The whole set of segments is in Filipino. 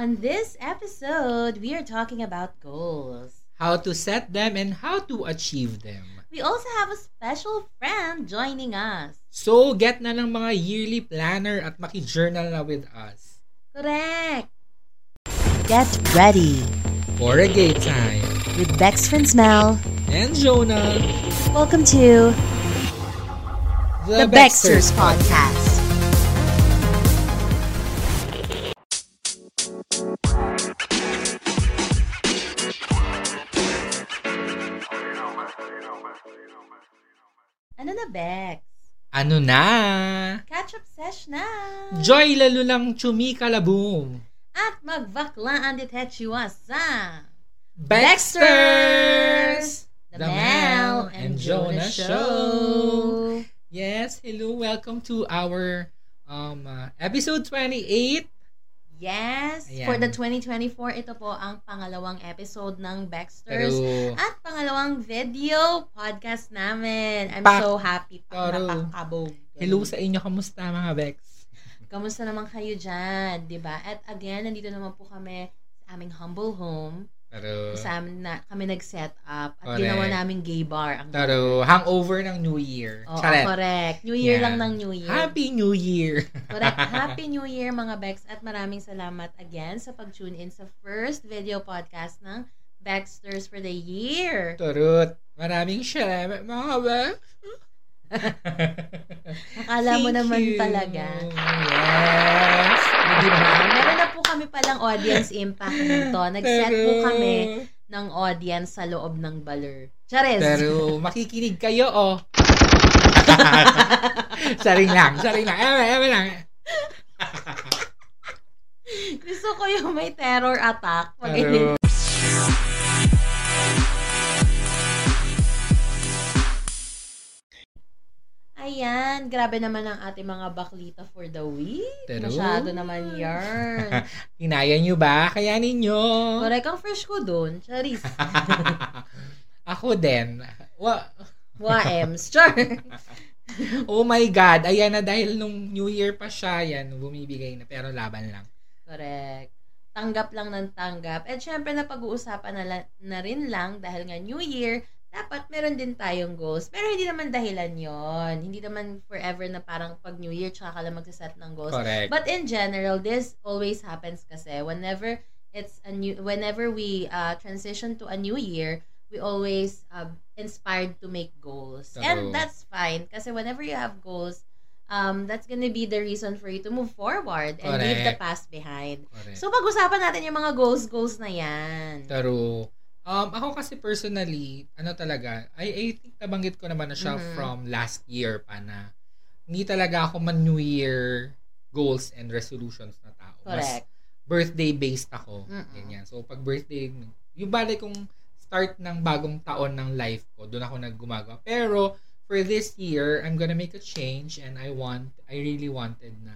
On this episode, we are talking about goals. How to set them and how to achieve them. We also have a special friend joining us. So, get na ng mga yearly planner at maki-journal na with us. Correct. Get ready For a gay time. with Bex Friends Mel. And Jonah. Welcome to the Bexters Podcast. Na, Bex? Ano na? Catch-up sesh na! Joy lalo lang chumikalaboom. At magbaklaan detechua sa Baxters! The, Mel and Jonah Show. Yes, hello. Welcome to our um uh, episode 28. Yes, Ayan. for the 2024, ito po ang pangalawang episode ng Baxters. Pero, At pangalawang video podcast namin. I'm Pa- so happy pa napakabog. hello sa inyo. Kamusta mga Bex? Kamusta naman kayo dyan, di ba? At again, nandito naman po kami sa aming humble home. Pero, Sa amin na, kami nag-set up at Correct. ginawa namin gay bar. Ang pero hangover ng New Year. Oo, Charet. correct. New Year Yan. lang ng New Year. Happy New Year! Correct. Happy New Year mga Bex at maraming salamat again sa pag-tune in sa first video podcast ng Baxters for the year. Turut. Maraming salamat mga Bex. Akala mo naman you. talaga. Yes. Di ba? Meron na po kami palang audience impact dito. Nag-set po kami ng audience sa loob ng baler. Charis! Pero makikinig kayo, oh. saring lang, saring lang. Ewan, ewan lang. Gusto ko yung may terror attack. Pag Pero, Ayan, grabe naman ang ating mga baklita for the week. Pero- Masyado naman yarn. kinaya nyo ba? Kaya ninyo. Correct ang fresh ko dun. Charis. Ako din. Wa- Waems. Char. oh my God. Ayan na dahil nung New Year pa siya, yan, bumibigay na. Pero laban lang. Correct. Tanggap lang ng tanggap. At syempre na pag-uusapan na, la- na rin lang dahil nga New Year, dapat meron din tayong goals. Pero hindi naman dahilan yon Hindi naman forever na parang pag New Year, tsaka ka lang magsaset ng goals. Correct. But in general, this always happens kasi whenever it's a new, whenever we uh, transition to a new year, we always uh, inspired to make goals. True. And that's fine kasi whenever you have goals, um, that's gonna be the reason for you to move forward and leave the Correct. past behind. Correct. So, pag-usapan natin yung mga goals, goals na yan. Pero, um, ako kasi personally, ano talaga, I, I think nabanggit ko naman na siya Mhm. from last year pa na hindi talaga ako man New Year goals and resolutions na tao. Correct. Mas birthday-based ako. Mm-mm. Ganyan. So, pag birthday, yung bali kong start ng bagong taon ng life ko, doon ako naggumagawa. Pero, for this year, I'm gonna make a change and I want, I really wanted na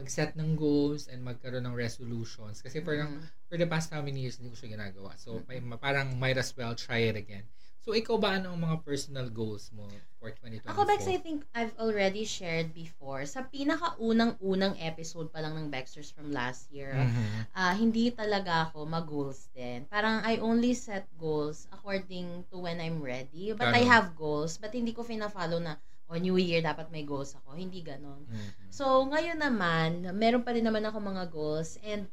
mag-set ng goals and magkaroon ng resolutions. Kasi parang, Mm. for the past how many years hindi ko siya ginagawa. So, Mm-mm. pa- parang might as well try it again. So, ikaw ba ano ang mga personal goals mo for 2024? Ako, Bex, I think I've already shared before. Sa pinaka-unang-unang episode pa lang ng Baxters from last year, Mhm. ah hindi talaga ako mag-goals din. Parang I only set goals according to when I'm ready. But I Ano? have goals, but hindi ko fina-follow na, oh, New Year, dapat may goals ako. Hindi ganon. Mhm. So, ngayon naman, meron pa rin naman ako mga goals and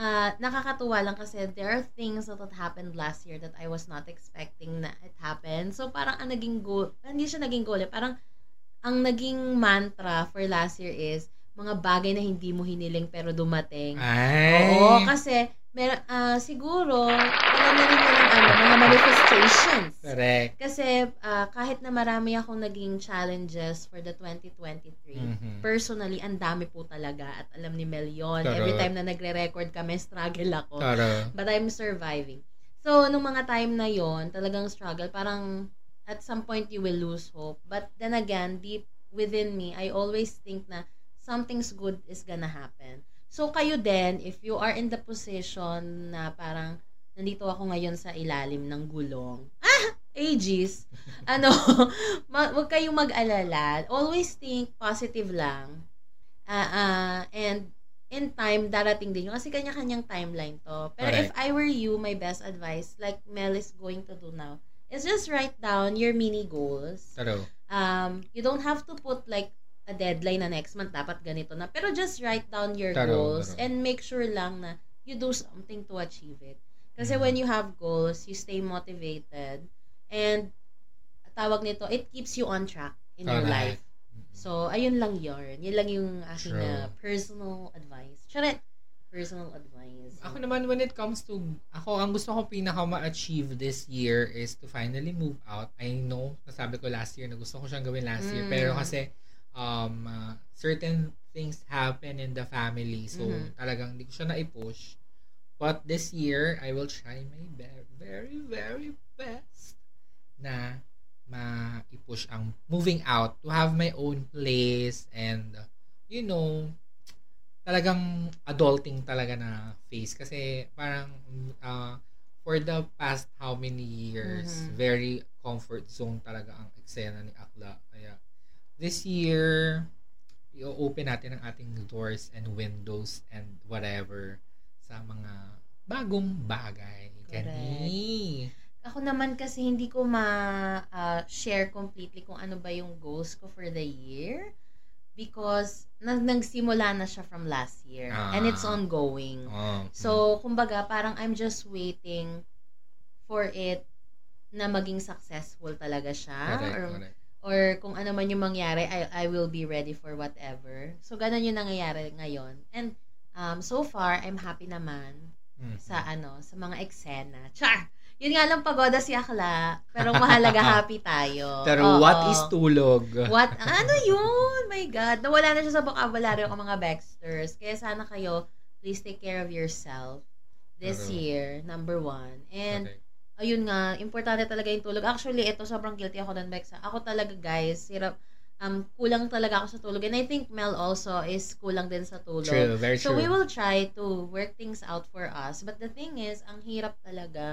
ah nakakatuwa lang kasi there are things that had happened last year that I was not expecting na it happened. So, parang ang naging goal, hindi siya naging goal, eh, parang ang naging mantra for last year is mga bagay na hindi mo hiniling pero dumating. Ay! Oo, kasi meron ah siguro alam na rin yun ang ano, mga manifestations. Correct. Kasi ah, kahit na marami akong naging challenges for the 2023, Mhm. personally, ang dami po talaga at alam ni Mel yun. Tara. Every time na nagre-record kami, struggle ako. Tara. But I'm surviving. So, nung mga time na yon talagang struggle. Parang, at some point, you will lose hope. But then again, deep within me, I always think na something's good is gonna happen. So, kayo din, if you are in the position na parang, nandito ako ngayon sa ilalim ng gulong. Ah! Ages. ano, ma- wag kayong mag-alala. Always think positive lang. Ah, ah, and in time, darating din yun. Kasi kanya-kanyang timeline to. Pero if I were you, my best advice, like Mel is going to do now, is just write down your mini goals. True. Um, you don't have to put like a deadline na next month, dapat ganito na. Pero just write down your Taro, goals taro. and make sure lang na you do something to achieve it. Kasi Mhm. when you have goals, you stay motivated and tawag nito, it keeps you on track in your Correct. life. So, ayun lang yun. Yun lang yung aking uh, personal advice. Charet! Personal advice. Ako naman, when it comes to, ako, ang gusto ko pinaka ma-achieve this year is to finally move out. I know, nasabi ko last year na gusto ko siyang gawin last year. Mm. Pero kasi, um, uh, certain things happen in the family. So, Mhm. talagang hindi ko siya na-push. But this year, I will try my be- very, very best na ma-push ang moving out to have my own place and you know talagang adulting talaga na face kasi parang uh, for the past how many years Mhm. very comfort zone talaga ang eksena ni Akla kaya this year i-open natin ang ating doors and windows and whatever sa mga bagong bagay Correct. Gani. Ako naman kasi hindi ko ma-share completely kung ano ba yung goals ko for the year because nag nagsimula na siya from last year and it's Ah. ongoing. Oh, So, kumbaga, parang I'm just waiting for it na maging successful talaga siya correct, or correct. Or kung ano man yung mangyari, I I will be ready for whatever. So ganun yung nangyayari ngayon. And um so far, I'm happy naman Mhm. sa ano, sa mga eksena. Char! Yun nga lang pagoda si Akla, pero mahalaga happy tayo. Pero Oo. what is tulog? What? Ano yun? My God. Nawala na siya sa vocabulary ko mga Baxters. Kaya sana kayo, please take care of yourself this Pero- year, number one. And, Correct. Ayun nga, importante talaga yung tulog. Actually, ito, sobrang guilty ako doon, Bex. Ako talaga, guys, hirap, um, kulang talaga ako sa tulog. And I think Mel also is kulang din sa tulog. True, very So, true. we will try to work things out for us. But the thing is, ang hirap talaga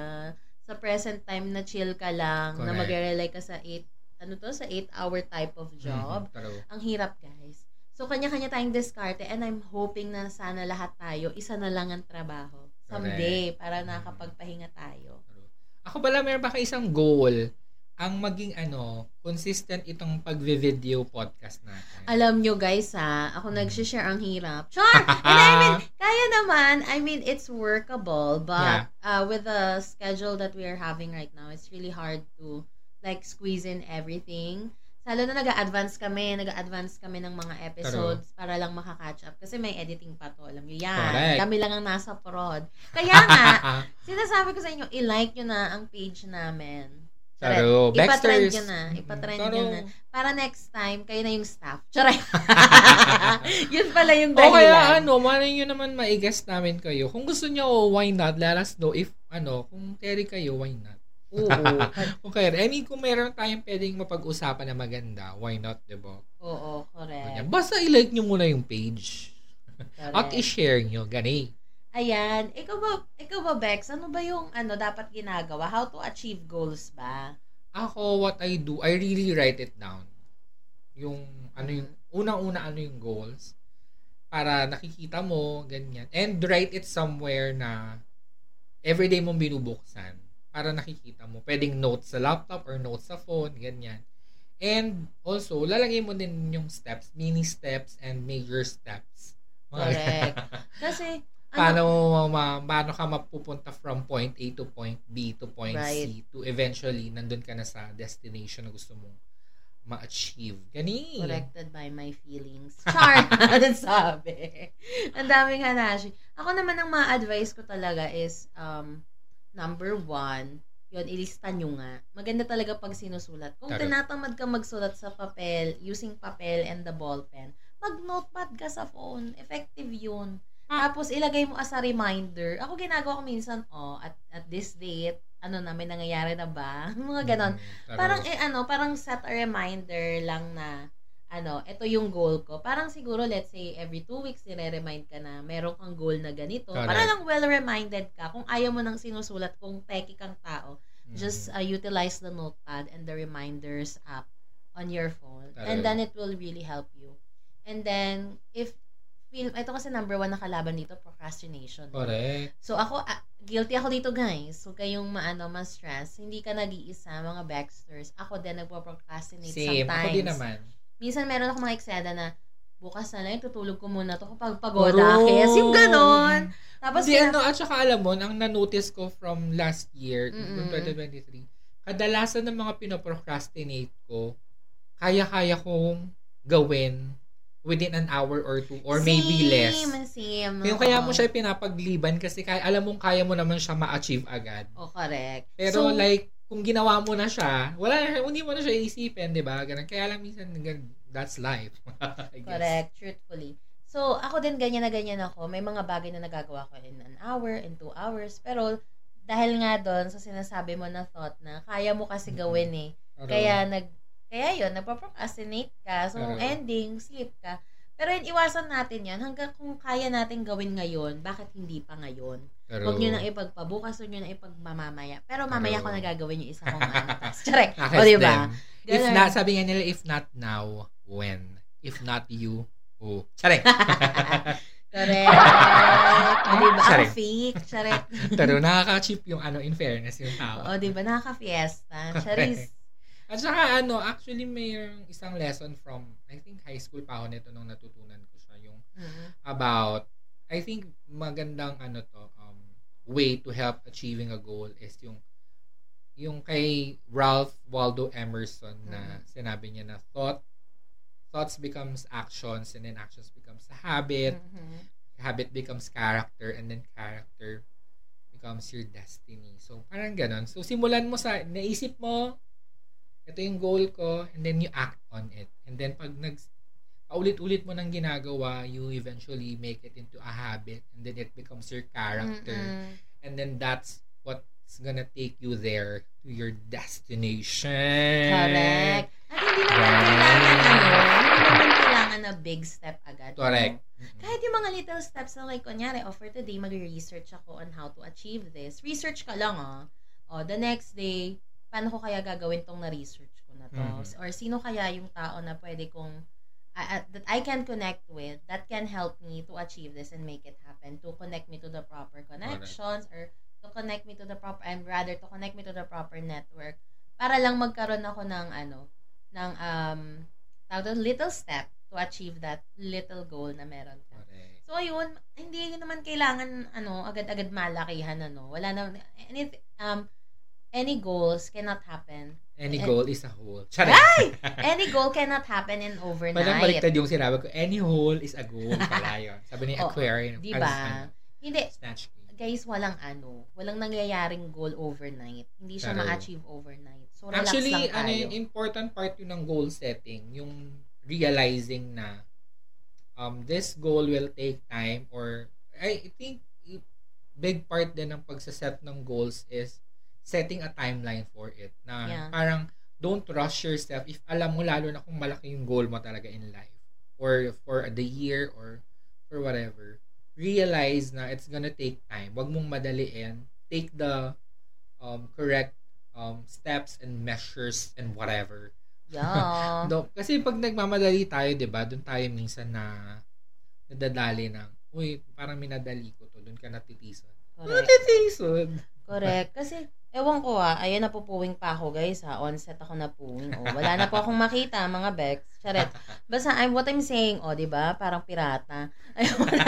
sa present time na chill ka lang, na Correct. mag-rely ka sa 8, ano to, sa 8-hour type of job. Mhm, true. Ang hirap, guys. So, kanya-kanya tayong diskarte and I'm hoping na sana lahat tayo, isa na lang ang trabaho. Someday, para Mm. nakakapagpahinga tayo. Ako pala, meron kayo isang goal ang maging ano, consistent itong pagvi-video podcast natin? Alam nyo guys ha, ako Mm. nag-share ang hirap. Char! And I mean, kaya naman, I mean, it's workable, but uh, with the schedule that we are having right now, it's really hard to like squeeze in everything. Lalo na nag-advance kami, nag-advance kami ng mga episodes para lang makakatch up. Kasi may editing pa to, alam nyo yan. Correct. Kami lang ang nasa prod. Kaya nga, sinasabi ko sa inyo, i-like nyo na ang page namin. Taro. Ipatrend nyo na. Ipatrend Taro. nyo na. Para next time, kayo na yung staff. Charay. Yun pala yung O dahilan. kaya ano, malay nyo naman ma-guest namin kayo. Kung gusto nyo, why not? Let us know if, ano, kung carry kayo, why not? Oo. Kaya, I mean, kung meron tayong pwedeng mapag-usapan na maganda, why not, diba? Oo, correct. Basta i-like nyo muna yung page. At correct. i-share nyo, gani. Ayan. Ikaw ba, ikaw ba, Bex, ano ba yung ano dapat ginagawa? How to achieve goals ba? Ako, what I do, I really write it down. Yung, ano yung, unang-una ano yung goals. Para nakikita mo, ganyan. And write it somewhere na everyday mong binubuksan. Para nakikita mo. Pwedeng notes sa laptop or notes sa phone, ganyan. And also, lalagay mo din yung steps, mini steps and major steps. Correct. Kasi, ano, paano ma, paano ka mapupunta from point A to point B to point C Right. to eventually nandun ka na sa destination na gusto mong ma-achieve. Gani. corrected by my feelings. Char! Ano sabi? Ang daming hanashi. Ako naman ang ma-advise ko talaga is, um, number one, yun, ilista nyo nga. Maganda talaga pag sinusulat. Kung Taro. tinatamad ka magsulat sa papel, using papel and the ball pen, mag-notepad ka sa phone. Effective yun. Ah. Tapos, ilagay mo as a reminder. Ako ginagawa ko minsan, oh, at, at this date, ano na, may nangyayari na ba? Mga ganon. Mm. Parang eh ano, parang set a reminder lang na ano, ito yung goal ko. Parang siguro, let's say, every two weeks, nire-remind ka na meron kang goal na ganito. Correct. Para lang well-reminded ka. Kung ayaw mo nang sinusulat, kung teki kang tao, Mm. just uh, utilize the notepad and the reminders app on your phone. Correct. And then it will really help you. And then, if feel, ito kasi number one na kalaban dito, procrastination. Correct. So ako, ah, guilty ako dito guys. So kayong maano, ma-stress. Hindi ka nag-iisa, mga backsters. Ako din nagpo-procrastinate Same. sometimes. Ako din naman. Minsan meron ako mga eksena na bukas na lang, tutulog ko muna to kapag pagoda. Kaya yung ganon. Tapos Hindi, kaya, ano, at saka alam mo, ang na-notice ko from last year, Mm-mm. 2023, kadalasan ng mga pinoprocrastinate ko, kaya-kaya kong gawin within an hour or two or maybe less. Same, same. Yung kaya mo siya pinapagliban kasi kaya, alam mong kaya mo naman siya ma-achieve agad. Oh, correct. Pero So, like, kung ginawa mo na siya, wala na, hindi mo na siya iisipin, di ba? Ganun. Kaya lang minsan, that's life. Correct, truthfully. So, ako din ganyan na ganyan ako. May mga bagay na nagagawa ko in an hour, in two hours. Pero, dahil nga doon sa sinasabi mo na thought na kaya mo kasi gawin eh. Pero, Kaya nag kaya yun, nagpo-procrastinate ka. So, Pero- ending, sleep ka. Pero yun, iwasan natin yan. Hanggang kung kaya natin gawin ngayon, bakit hindi pa ngayon? pero, Huwag nyo nang ipagpabukas, huwag nyo nang ipagmamamaya. Pero mamaya Pero- ko nagagawin yung isa kong task. Tsarek. Nakes O, diba? If not, sabi nga nila, if not now, when? If not you, who? Charing. Correct. O, diba? Ang fake. Tsarek. Pero nakaka-cheap yung ano, in fairness, yung tao. O, diba? Nakaka-fiesta. Charis. At saka ano, actually mayroong isang lesson from, I think high school pa ako nito nung natutunan ko siya, yung Mhm. about, I think magandang ano to, um, way to help achieving a goal is yung yung kay Ralph Waldo Emerson na sinabi niya na thought thoughts becomes actions and then actions becomes a habit Mhm. habit becomes character and then character becomes your destiny. So, parang ganon. So, simulan mo sa, naisip mo, ito yung goal ko, and then you act on it. And then, pag nag, paulit-ulit mo nang ginagawa, you eventually make it into a habit, and then it becomes your character. Mm-mm. And then, that's what's gonna take you there to your destination. Correct. At hindi naman Right. kailangan ano, hindi naman kailangan na big step agad. Correct. no? Kahit yung mga little steps na like, kunyari, oh, for today, mag-research ako on how to achieve this. Research ka lang, ah. Oh, the next day, paano ko kaya gagawin tong na-research ko na to? Mhm. Or sino kaya yung tao na pwede kong, ah, that I can connect with, that can help me to achieve this and make it happen, to connect me to the proper connections, or to connect me to the proper, and rather, to connect me to the proper network, para lang magkaroon ako ng, ano, ng, um, tawag little step to achieve that little goal na meron ka. Correct. So, yun, hindi naman kailangan, ano, agad-agad malakihan, ano. Wala na, any, um, any goals cannot happen. Any Eh, goal is a whole. Charing. Any goal cannot happen in overnight. Parang baliktad yung sinabi ko, any hole is a goal pala yun. Sabi ni Aquarian. Di ba? ano, Hindi, Snatch game. guys, walang ano, walang nangyayaring goal overnight. Hindi siya Pero- ma-achieve overnight. So, relax Actually, lang tayo. ano yung important part yun ng goal setting, yung realizing na um, this goal will take time or I think big part din ng pagsaset ng goals is setting a timeline for it na Yeah. parang don't rush yourself if alam mo lalo na kung malaki yung goal mo talaga in life or for the year or for whatever realize na it's gonna take time wag mong madaliin take the um, correct um, steps and measures and whatever Yeah. Do, kasi pag nagmamadali tayo 'di ba doon tayo minsan na nadadali ng uy parang minadali ko to doon ka natitisan Correct. natitisan Correct. Kasi, ewan ko ah, ayan, napupuwing pa ako guys ha. On-set ako napuwing. Oh, wala na po akong makita, mga Bex. Charet. Basta, I'm, what I'm saying, oh, di ba? Parang pirata. Ay, wala.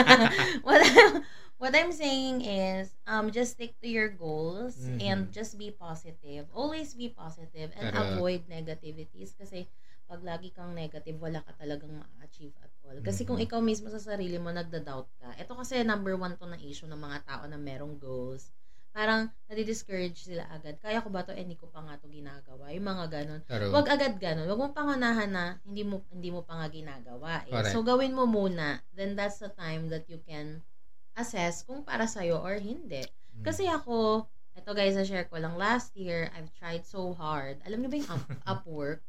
what, I'm, what I'm saying is, um, just stick to your goals Mhm. and just be positive. Always be positive and Correct. avoid negativities kasi pag lagi kang negative, wala ka talagang ma-achieve at all. Kasi kung Mhm. ikaw mismo sa sarili mo nagda-doubt ka, ito kasi number one to na issue ng mga tao na merong goals parang nadi-discourage sila agad. Kaya ko ba to? Eh, hindi ko pa nga to ginagawa. Yung mga ganun. Pero, Huwag agad ganun. Huwag mong pangunahan na hindi mo hindi mo pa nga ginagawa. Eh. Correct. So, gawin mo muna. Then, that's the time that you can assess kung para sa'yo or hindi. mm, Kasi ako, ito guys, na-share ko lang. Last year, I've tried so hard. Alam niyo ba yung up, Upwork?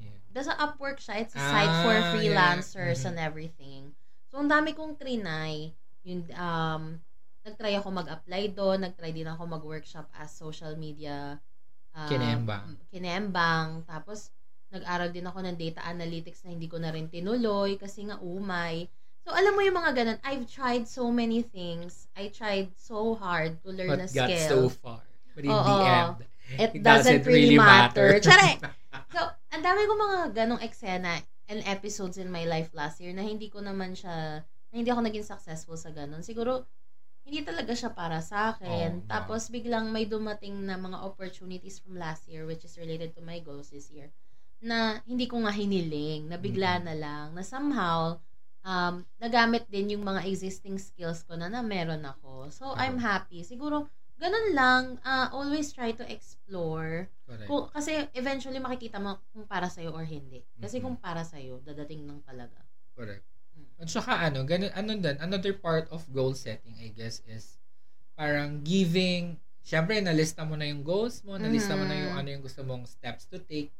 yeah. Nasa Upwork siya. It's a site for Ah, yeah. freelancers Mhm. and everything. So, ang dami kong trinay. Yung, um, nagtry ako mag-apply doon. Nagtry din ako mag-workshop as social media um, Kinembang. kinembang. Tapos, nag-aral din ako ng data analytics na hindi ko na rin tinuloy kasi nga umay. So, alam mo yung mga ganun, I've tried so many things. I tried so hard to learn But a got skill. so far. But in the Oo. end, it, it doesn't, really, matter. Tsare! matter. So, ang dami ko mga ganong eksena and episodes in my life last year na hindi ko naman siya, na hindi ako naging successful sa ganon. Siguro, hindi talaga siya para sa akin. Tapos, biglang may dumating na mga opportunities from last year which is related to my goals this year na hindi ko nga hiniling, na bigla na lang, na somehow, um, nagamit din yung mga existing skills ko na na meron ako. So, I'm Oo. happy. Siguro, ganun lang, ah, always try to explore. Correct. Kung, kasi eventually makikita mo kung para sa'yo or hindi. Kasi Mhm. kung para sa'yo, dadating lang talaga. Correct. At saka ano, ganun, ano din, another part of goal setting, I guess, is parang giving, syempre, nalista mo na yung goals mo, nalista mo na yung Mhm. ano yung gusto mong steps to take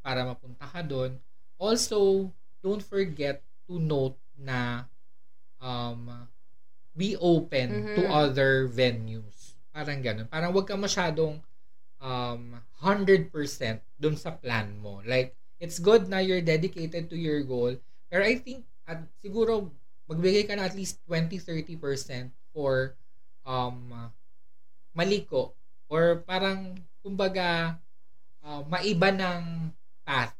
para mapunta ka doon. Also, don't forget to note na um, be open to Mhm. other venues. Parang ganun. Parang wag ka masyadong um, 100% dun sa plan mo. Like, it's good na you're dedicated to your goal. Pero I think, at, siguro, magbigay ka na at least 20-30% for um, maliko or parang, kumbaga, uh, maiba ng path.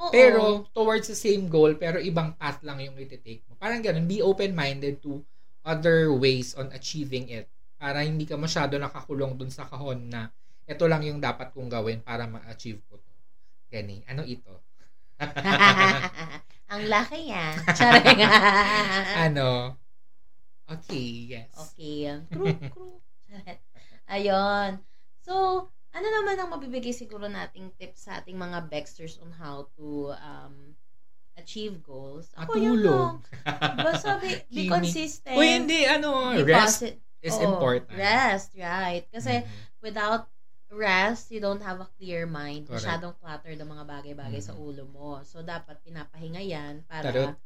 Oo. Pero, towards the same goal, pero ibang path lang yung iti-take mo. Parang ganun, be open-minded to other ways on achieving it. Para hindi ka masyado nakakulong dun sa kahon na ito lang yung dapat kong gawin para ma-achieve ko to. Gani, ano ito? Ang laki yan. Charing. ano? Okay, yes. okay. True, true. Ayun. So, ano naman ang mabibigay siguro nating tips sa ating mga Baxters on how to um, achieve goals? Ako yun lang. Basta be, be Kimi. consistent. Uy, hindi, ano, Be rest posi- is Oo, important. Rest, right. Kasi, Mhm. without rest, you don't have a clear mind. Correct. Masyadong cluttered ang mga bagay-bagay sa Mhm. ulo mo. So, dapat pinapahinga yan para Tarot.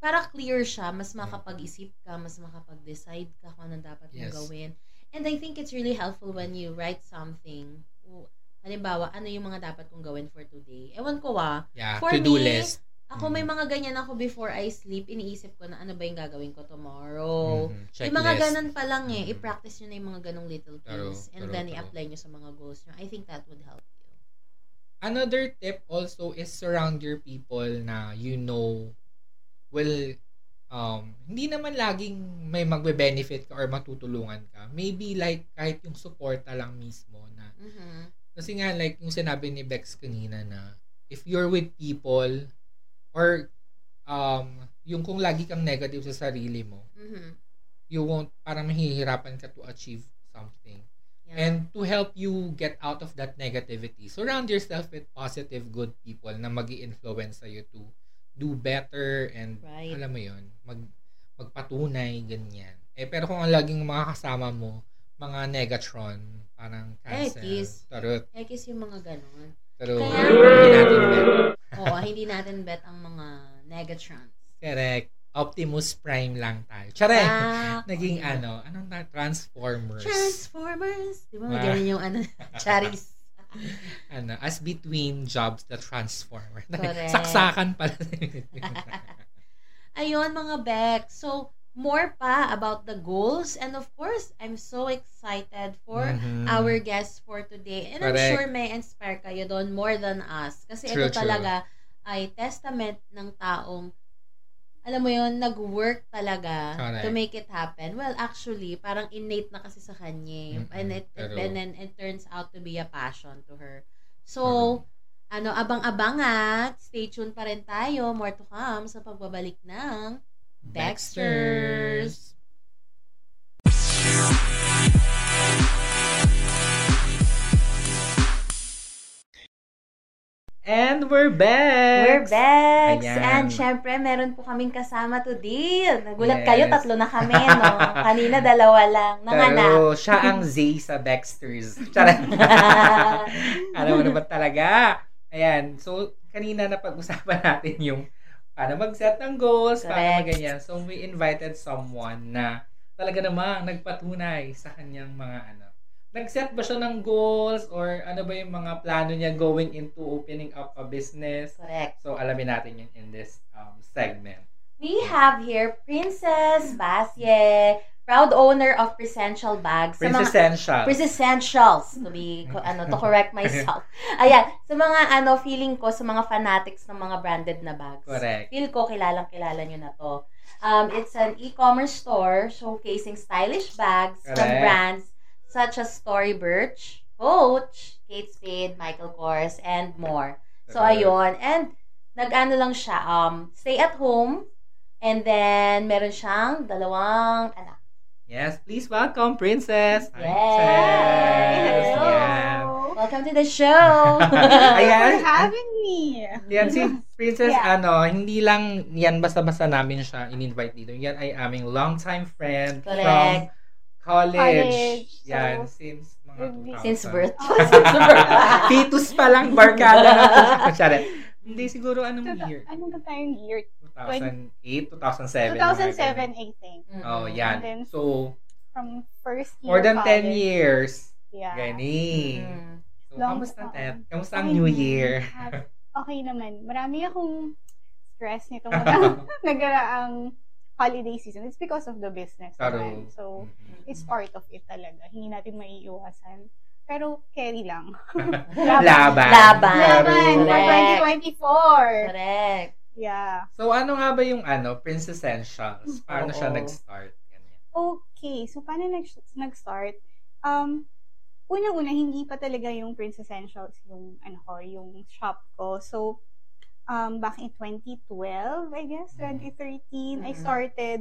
para clear siya, mas makapag-isip ka, mas makapag-decide ka kung anong dapat mong Yes. gawin. And I think it's really helpful when you write something. Halimbawa, ano yung mga dapat kong gawin for today? Ewan ko ah. Yeah, For to-do me, list. Ako may mga ganyan ako before I sleep. Iniisip ko na ano ba yung gagawin ko tomorrow. Mhm. Yung mga ganun pa lang eh. Mhm. I-practice nyo na yung mga ganong little things. and true, then true. i-apply nyo sa mga goals nyo. I think that would help you. Another tip also is surround your people na you know will um hindi naman laging may magbe-benefit ka or matutulungan ka. Maybe like kahit yung suporta lang mismo na Mhm. kasi nga like yung sinabi ni Bex kanina na if you're with people or um yung kung lagi kang negative sa sarili mo, Mhm. you won't parang mahihirapan ka to achieve something. Yeah. And to help you get out of that negativity, surround yourself with positive, good people na mag influence sa'yo to do better and Right. alam mo yon mag, magpatunay, ganyan. Eh, pero kung ang laging mga kasama mo, mga negatron, parang cancel. Ekis. Tarot. Ekis yung mga ganon. Tarot. Kaya- Hindi natin. Oo, hindi natin bet ang mga Negatrons. Correct. Optimus Prime lang tayo. Tsare! Ah, Naging okay. ano, anong na, Transformers. Transformers. Di ba? Ah. Ganun yung ano, charis. ano, as between jobs the Transformer. Correct. Saksakan pala. Ayun, mga Beck. So, more pa about the goals. And of course, I'm so excited for Mhm. our guests for today. And I'm Correct. sure may inspire kayo doon more than us. Kasi True, ito talaga ay testament ng taong alam mo yon nag-work talaga Correct. to make it happen. Well, actually, parang innate na kasi sa kanya. Mm-mm. And it, it, and then it turns out to be a passion to her. So, Mm-hmm. ano, abang-abang at stay tuned pa rin tayo. More to come sa pagbabalik ng Baxters. And we're back! We're back! Ayan. And syempre, meron po kaming kasama today. Nagulat Yes. kayo, tatlo na kami, no? Kanina, dalawa lang. Nanganak. Pero siya ang Zay sa Baxters. Charot. Alam mo na ba talaga? Ayan. So, kanina na pag-usapan natin yung paano mag-set ng goals, paano Correct. mag-ganyan. So, we invited someone na talaga namang nagpatunay sa kanyang mga ano. Nag-set ba siya ng goals or ano ba yung mga plano niya going into opening up a business? Correct. So, alamin natin yun in this um, segment. We have here Princess Basye, proud owner of Presential Bags. Essential. Presentials to be ko- ano to correct myself. Ayan, sa mga ano feeling ko sa mga fanatics ng mga branded na bags. Correct. Feel ko kilalang kilala niyo na to. Um, it's an e-commerce store showcasing stylish bags from Correct. brands such as Story Birch, Coach, Kate Spade, Michael Kors, and more. So Correct. ayun, and nag-ano lang siya, um, stay at home, and then meron siyang dalawang anak. Yes, please welcome Princess. Yes. Princess. Hello. Yan. Welcome to the show! Ayan. for having me. Yan si Princess, Yeah. ano, hindi lang yan basta-basta namin siya in-invite dito. Yan ay aming longtime friend from Correct. college. College. So, yan, since mga we've been- 2000. Since birth. Oh. Since birth. Fetus pa lang, barkada na Hindi, siguro anong year? Ano ba tayong year? 2008, 2007. 2007, I think. Mm-mm. Oh, yan. And then, So, From first year more than 10 college. years. Yeah. Gani. Mm. So, Long- kamusta. Ted? Kamusta ang Okay New. Year? Hap- Okay naman. Marami akong stress nitong mga nagaraang holiday season. It's because of the business. Taro. naman. So, it's part of it talaga. Hindi natin maiiwasan. Pero, carry lang. Laban. Laban. Laban for Correct. 2024. Correct. Yeah. So, ano nga ba yung ano, Princess Essentials? Paano siya Oo. nag-start? Ganyan. Okay, so paano nag- nag-start? Um, unang-una, hindi pa talaga yung Prince Essentials yung, ano ko, yung shop ko. So, um, back in 2012, I guess, 2013, I Mhm. started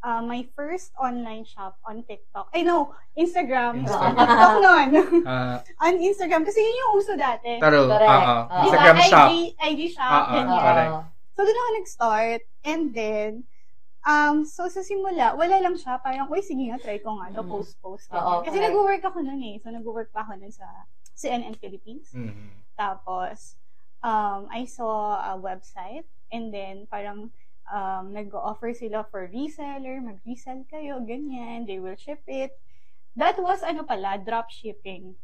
uh, my first online shop on TikTok. I know, Instagram. Instagram. TikTok nun. Ah, on Instagram. Kasi yun yung uso dati. Taro, Correct. Oo. Instagram Diba? shop. IG, IG shop, Oo, ganyan. correct. So, doon ako nag-start. And then, um, so sa simula, wala lang siya. Parang, uy, sige nga, try ko nga. Mm. Mm. Post-post. Oo, ganyan. Kasi nag-work ako nun eh. So, nag-work pa ako nun sa CNN Philippines. Mhm. Tapos, um, I saw a website. And then, parang, um, nag-offer sila for reseller. Mag-resell kayo, ganyan. They will ship it. That was, ano pala, drop shipping.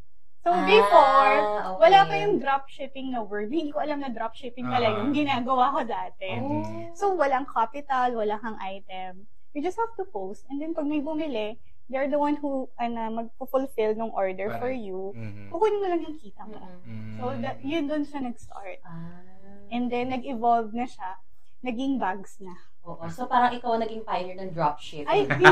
So, Ah, before, okay. wala pa yung drop shipping na word. Hindi ko alam na drop shipping pala Ah. yung ginagawa ko dati. Oh. So, walang capital, wala kang item. You just have to post. And then, pag may bumili, they're the one who ano, magpo-fulfill ng order for Right. you. Mhm. Kukunin mo lang yung kita mo. Mm-mm. Mhm. So, that, yun doon siya nag-start. Ah. And then, nag-evolve na siya. Naging bags na. Oo. So, parang ikaw ang naging pioneer ng dropship. Ay, hindi,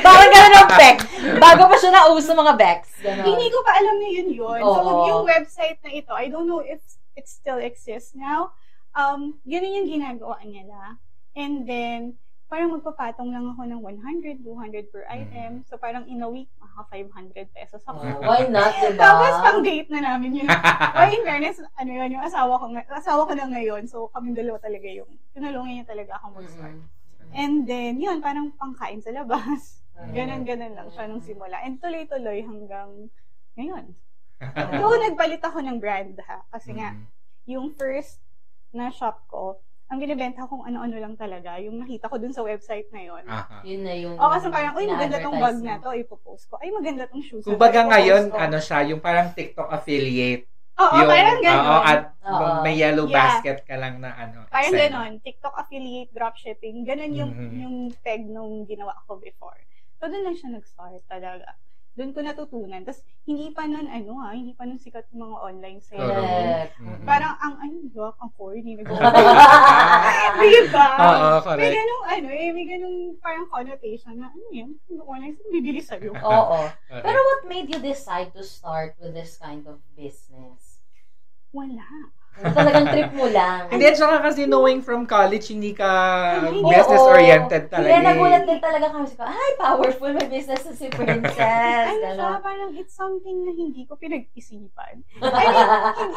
parang gano'n ang Bex. Bago pa siya nauso mga Bex. Gano'n. hindi ko pa alam na yun yun. So, Oo. yung website na ito, I don't know if it still exists now. Um, ganun yung ginagawa nila. And then, parang magpapatong lang ako ng 100, 200 per item. So, parang in a week, maka 500 pesos ako. Oh, why not, diba? Tapos, pang date na namin yun. Ay, in fairness, ano yun, yung asawa ko, asawa ko na ngayon. So, kami dalawa talaga yung, tinulungan niya talaga akong mag-start. Mm-mm. And then, yun, parang pangkain sa labas. Mm. Ganon-ganon lang siya nung simula. And tuloy-tuloy hanggang ngayon. Though, nagpalit ako ng brand ha. Kasi nga, yung first na shop ko, ang binibenta kong ano-ano lang talaga. Yung nakita ko dun sa website na yun. Aha. Yun na yung... O, kasi parang, uy, maganda tong bag na to, ipopost ko. Ay, maganda tong shoes. Kumbaga ngayon, ko. ano siya, yung parang TikTok affiliate. Oo, parang oo, ganon. at Oo. may yellow Yeah. basket ka lang na ano. Parang ganon. TikTok affiliate dropshipping. Ganon yung, Mhm. yung peg nung ginawa ko before. So, doon lang siya nag-start talaga. Doon ko natutunan. Tapos, hindi pa nun, ano ha, hindi pa nun sikat yung mga online sales. Correct. Mhm. Parang, ang, ano, yuck, ang corny. Nag- Ah. diba? Oo, May correct. ganung, ano eh, may ganung parang connotation na, ano yan, yung online sales, bibili sa'yo. Oo. Pero what made you decide to start with this kind of business? Wala. Talagang trip mo lang. Hindi, tsaka kasi knowing from college, hindi ka business-oriented talaga. Kaya eh. nagulat din talaga kami. Sabi ko, ay, powerful. May business na si Princess. Ano siya, parang it's something na hindi ko pinag-isipan. I mean,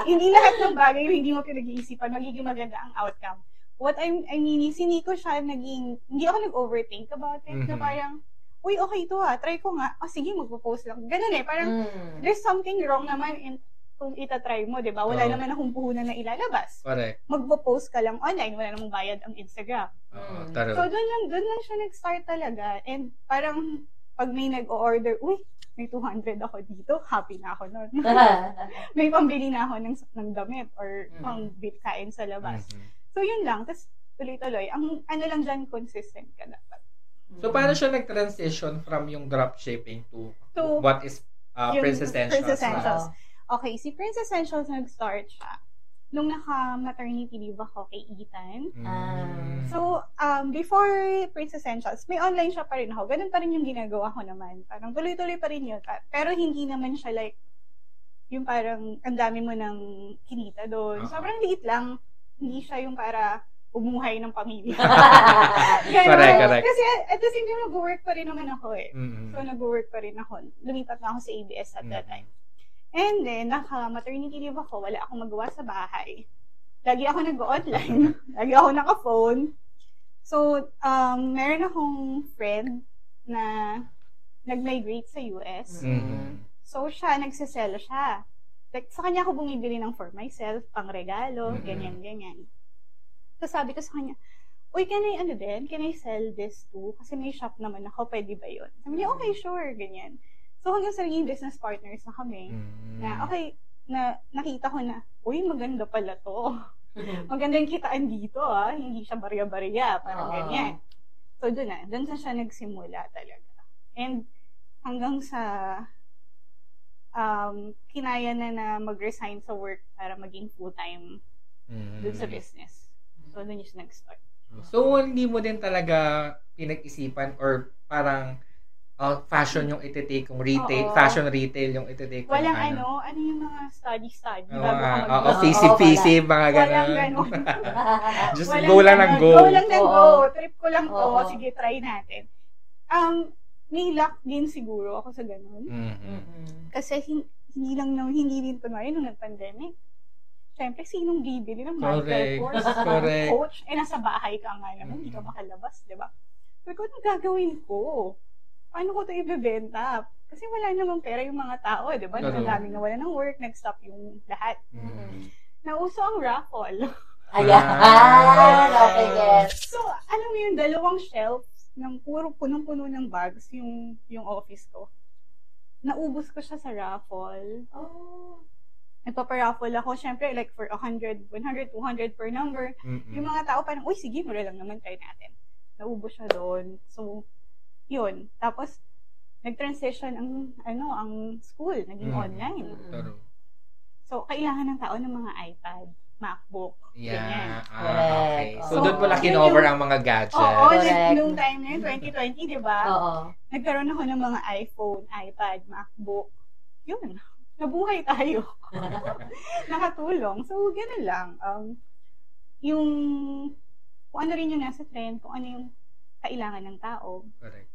hindi, lahat ng bagay na hindi mo pinag-iisipan, magiging maganda ang outcome. What I, I mean is, hindi ko siya naging, hindi ako nag-overthink about it, na Mhm. parang, uy, okay to ha, try ko nga, oh, sige, magpo-post lang. Ganun eh, parang, Mm. there's something wrong naman in kung itatry mo, di ba? Wala Oo. naman akong puhunan na ilalabas. Correct. Magpo-post ka lang online, wala namang bayad ang Instagram. Oo, Mm. So, doon lang, doon lang siya nag-start talaga. And parang, pag may nag-order, uy, may 200 ako dito, happy na ako nun. may pambili na ako ng, ng damit or Mm. pang kain sa labas. Mhm. So, yun lang. Tapos, tuloy-tuloy. Ang ano lang dyan, consistent ka dapat. So, paano siya nag-transition from yung dropshipping to, To what is uh, Princess Essentials? Princess Essentials. Oo. Okay, si Princess Essentials nag-start siya. Nung naka-maternity leave ako kay Ethan. Mm. So, um, before Princess Essentials, may online shop pa rin ako. Ganun pa rin yung ginagawa ko naman. Parang tuloy-tuloy pa rin yun. Pero hindi naman siya like, yung parang ang dami mo ng kinita doon. Oo. Sobrang liit lang. Hindi siya yung para umuhay ng pamilya. Correct, correct. Kasi at the same time, nag-work pa rin naman ako eh. Mm. So, nag-work pa rin ako. Lumipat na ako sa ABS at that Mm. time. And then, naka-maternity leave ako. Wala akong magawa sa bahay. Lagi ako nag-online. Lagi ako naka-phone. So, um, meron akong friend na nag-migrate sa US. Mm. So, siya, nagsisell siya. Like, sa kanya ako bumibili ng for myself, pang regalo, Mm-mm. ganyan, ganyan. So, sabi ko sa kanya, Uy, can I, ano din, can I sell this too? Kasi may shop naman ako, pwede ba yun? Sabi niya, okay, sure, ganyan. So, hanggang sa naging business partners na kami, Mm. na, okay, na nakita ko na, uy, maganda pala to. Maganda yung kitaan dito, ah. Hindi siya barya-barya, parang Oo. ganyan. So, doon na. Doon na siya nagsimula talaga. And hanggang sa um, kinaya na na mag-resign sa work para maging full-time Mm. doon sa business. So, doon yung siya nag-start. So, hindi mo din talaga pinag-isipan or parang uh, fashion yung iti-take kung retail, Oo. fashion retail yung iti-take kung Walang ano, ano yung mga study-study Oo, bago ka ah, mag- oo, fisi-fisi, mga Walang ganun. ganun. Just Walang go lang ng ganun. go. Go lang ng Oo. go. Trip ko lang to. Oo. Sige, try natin. Um, may luck din siguro ako sa ganun. Mhm. Kasi hin- hindi lang na, hindi din kunwari nung nag-pandemic. Siyempre, sinong bibili ng medical Correct. course? Correct. Coach, eh, nasa bahay ka nga naman, hindi ka Mm. makalabas, di ba? Sabi ko, anong gagawin ko? Paano ko ito ibebenta? Kasi wala namang pera yung mga tao, eh, di ba? Ang daming nawala ng work, nag-stop yung lahat. Mhm. Nauso ang raffle. Ayan. Ah. Okay, yes. So, alam mo yung dalawang shelves ng puro punong-puno ng bags yung yung office ko. Naubos ko siya sa raffle. Oh. Nagpaparaffle ako, syempre, like for 100, 100, 200 per number. Mhm. Yung mga tao parang, uy, sige, mura lang naman, try natin. Naubos siya doon. So, yun. Tapos, nag-transition ang, ano, ang school, naging Mm. online. True. So, kailangan ng tao ng mga iPad, MacBook, ganyan. Yeah. Ah, Correct. okay. So, Oo. doon mo lang Yun kinover yung- ang mga gadgets. Oo, Correct. nag- nung time na yun, 2020, di ba? Oo. Nagkaroon ako ng mga iPhone, iPad, MacBook. Yun. Nabuhay tayo. Nakatulong. So, ganun lang. Um, yung, kung ano rin yung nasa trend, kung ano yung kailangan ng tao, Correct.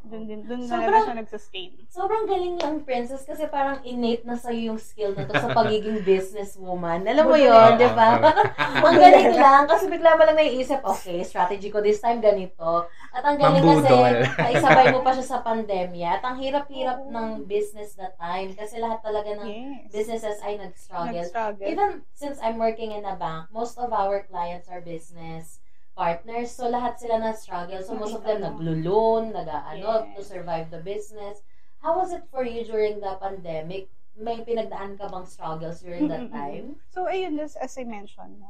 Dun, din, dun Sobrang- siya nag-sustain. Sobrang galing lang, Princess, kasi parang innate na sa'yo yung skill na to sa pagiging businesswoman. Alam mo yun, di ba? ang galing lang, kasi bigla mo lang naiisip, okay, strategy ko this time ganito. At ang galing Mambudol. kasi, naisabay mo pa siya sa pandemya. At ang hirap-hirap Oo. ng business that time. Kasi lahat talaga ng Yes. businesses ay nag-struggle. Nag-struggle. Even since I'm working in a bank, most of our clients are business partners. So, lahat sila na-struggle. So, most of them naglo-loan, nag-ano, Yes. to survive the business. How was it for you during the pandemic? May pinagdaan ka bang struggles during that time? So, ayun, as, as I mentioned,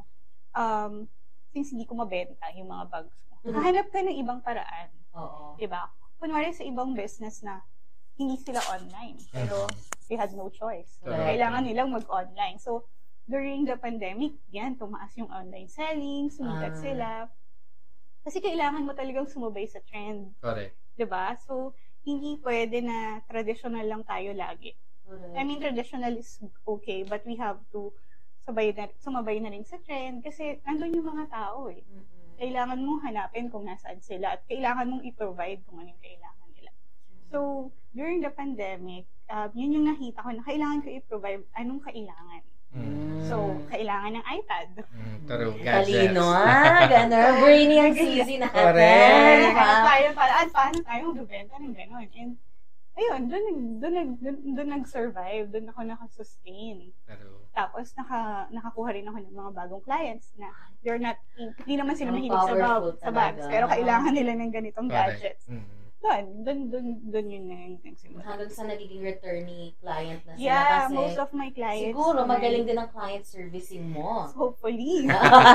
um, since hindi ko mabenta yung mga bags ko, hahanap ka ng ibang paraan. Oo. Diba? Kunwari sa ibang business na hindi sila online, pero they had no choice. Correct. Kailangan nilang mag-online. So, during the pandemic, yan, tumaas yung online selling, sumikat Ah. sila. Kasi kailangan mo talagang sumabay sa trend. Correct. 'di ba? So, hindi pwede na traditional lang tayo lagi. Correct. I mean, traditional is okay, but we have to sabay na, sumabay na rin sa trend kasi nandun yung mga tao eh. Mm-mm. Kailangan mong hanapin kung nasaan sila at kailangan mong i-provide kung anong kailangan nila. So, during the pandemic, uh, yun yung nakita ko na kailangan ko i-provide anong kailangan. Mm. So, kailangan ng iPad. Mm, True. Gadgets. Talino ah, gano'n. Brainy ang CZ natin. Correct. Kaya tayo pala, at paano tayo magbibenta ng gano'n? And, ayun, doon, doon, doon, doon nag-survive, doon ako nakasustain. True. Tapos, naka, nakakuha rin ako ng mga bagong clients na they're not, hindi naman sila mahilig sa, sa bags, pero kailangan nila ng ganitong Correct. gadgets. Mm. Doon, doon, doon, doon yun na yung nagsimula. Hanggang sa nagiging returnee client na sila Yeah, kasi most of my clients. siguro magaling din ang client servicing mo. Hopefully.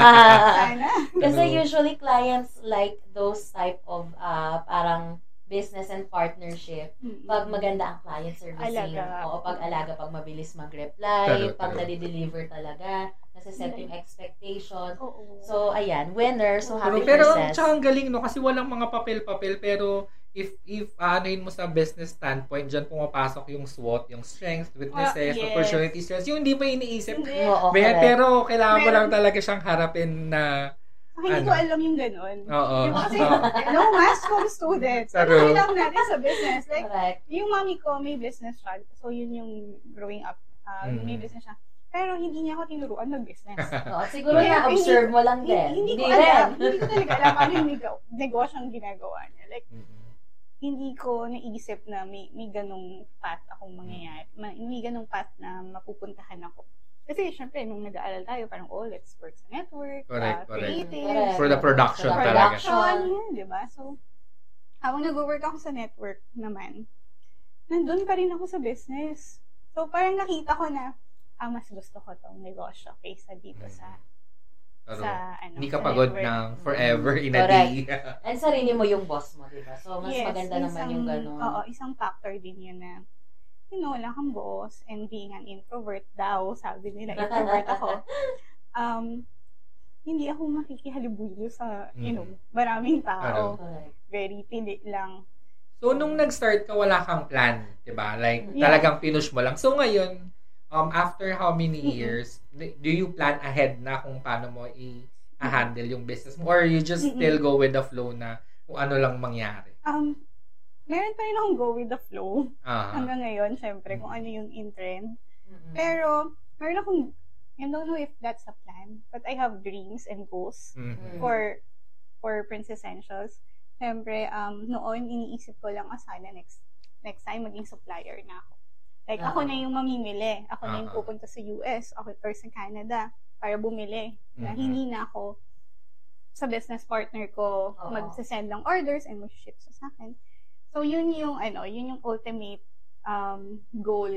Sana. Kasi usually clients like those type of uh, parang business and partnership. Pag maganda ang client servicing, Alaga. o pag alaga, pag mabilis mag-reply, True, pag true. nadi-deliver talaga, nasa-set yung expectation. Oo. So, ayan, winner. So, happy Pero, for pero tsaka ang galing no kasi walang mga papel-papel pero if if aanoin mo sa business standpoint diyan pumapasok yung SWOT, yung strengths, weaknesses, Ah, yes. opportunities, strengths, yung hindi pa iniisip. Hindi. Oo, correct. pero kailangan mo lang talaga siyang harapin na hindi Ano? ko alam yung ganun. oo. Diba? Kasi, no, mass com students. Ano True. kailangan natin sa business? Like, Correct. yung mami ko, may business siya. So, yun yung growing up. Uh, Mm. May business siya. Pero hindi niya ako tinuruan mag-business. Oo, siguro Kaya, na-observe hindi- mo lang hindi, din. hindi ko rin. alam. Hindi ko talaga alam ano yung nego- negosyo ang ginagawa niya. Like, Mm-mm. hindi ko naisip na may, may ganong path akong mangyayari. Ma- May ganong path na mapupuntahan ako. Kasi, syempre, nung nag-aaral tayo, parang, oh, let's work sa network, Correct, uh, correct. creative, Correct. For the production Sa talaga. production, yun, di ba? So, habang nag-work ako sa network naman, nandun pa rin ako sa business. So, parang nakita ko na, ah, mas gusto ko tong negosyo kaysa dito sa, Pero, sa, ano, hindi sa ka pagod ng forever in a Correct. day. And sarili mo yung boss mo, di ba? So, mas Yes, maganda naman isang- yung gano'n. Oo, isang factor din yun na, you know, wala kang boss and being an introvert daw, sabi nila, introvert ako. Um, hindi ako makikihalibuyo sa, you know, maraming tao. Correct. Very pili lang. So, nung nag-start ka, wala kang plan, di ba? Like, Yeah. talagang pinush mo lang. So, ngayon, um, after how many years, do you plan ahead na kung paano mo i-handle yung business mo? Or you just Mm-mm. still go with the flow na kung ano lang mangyari? Um, meron pa rin akong go with the flow. Ah, Hanggang ngayon, syempre, kung ano yung in-trend. Mm-mm. Pero, meron akong, I don't know if that's a plan, but I have dreams and goals mhm. for for Princess Essentials. Siyempre, um, noon, iniisip ko lang, ah, sana next, next time, maging supplier na ako. Like, ako Ah. na yung mamimili. Ako na yung pupunta sa US ako, or sa Canada para bumili. Na Mhm. hindi na ako sa business partner ko Oo. mag-send ng orders and mag-ship sa akin. So, yun yung, ano, yun yung ultimate um, goal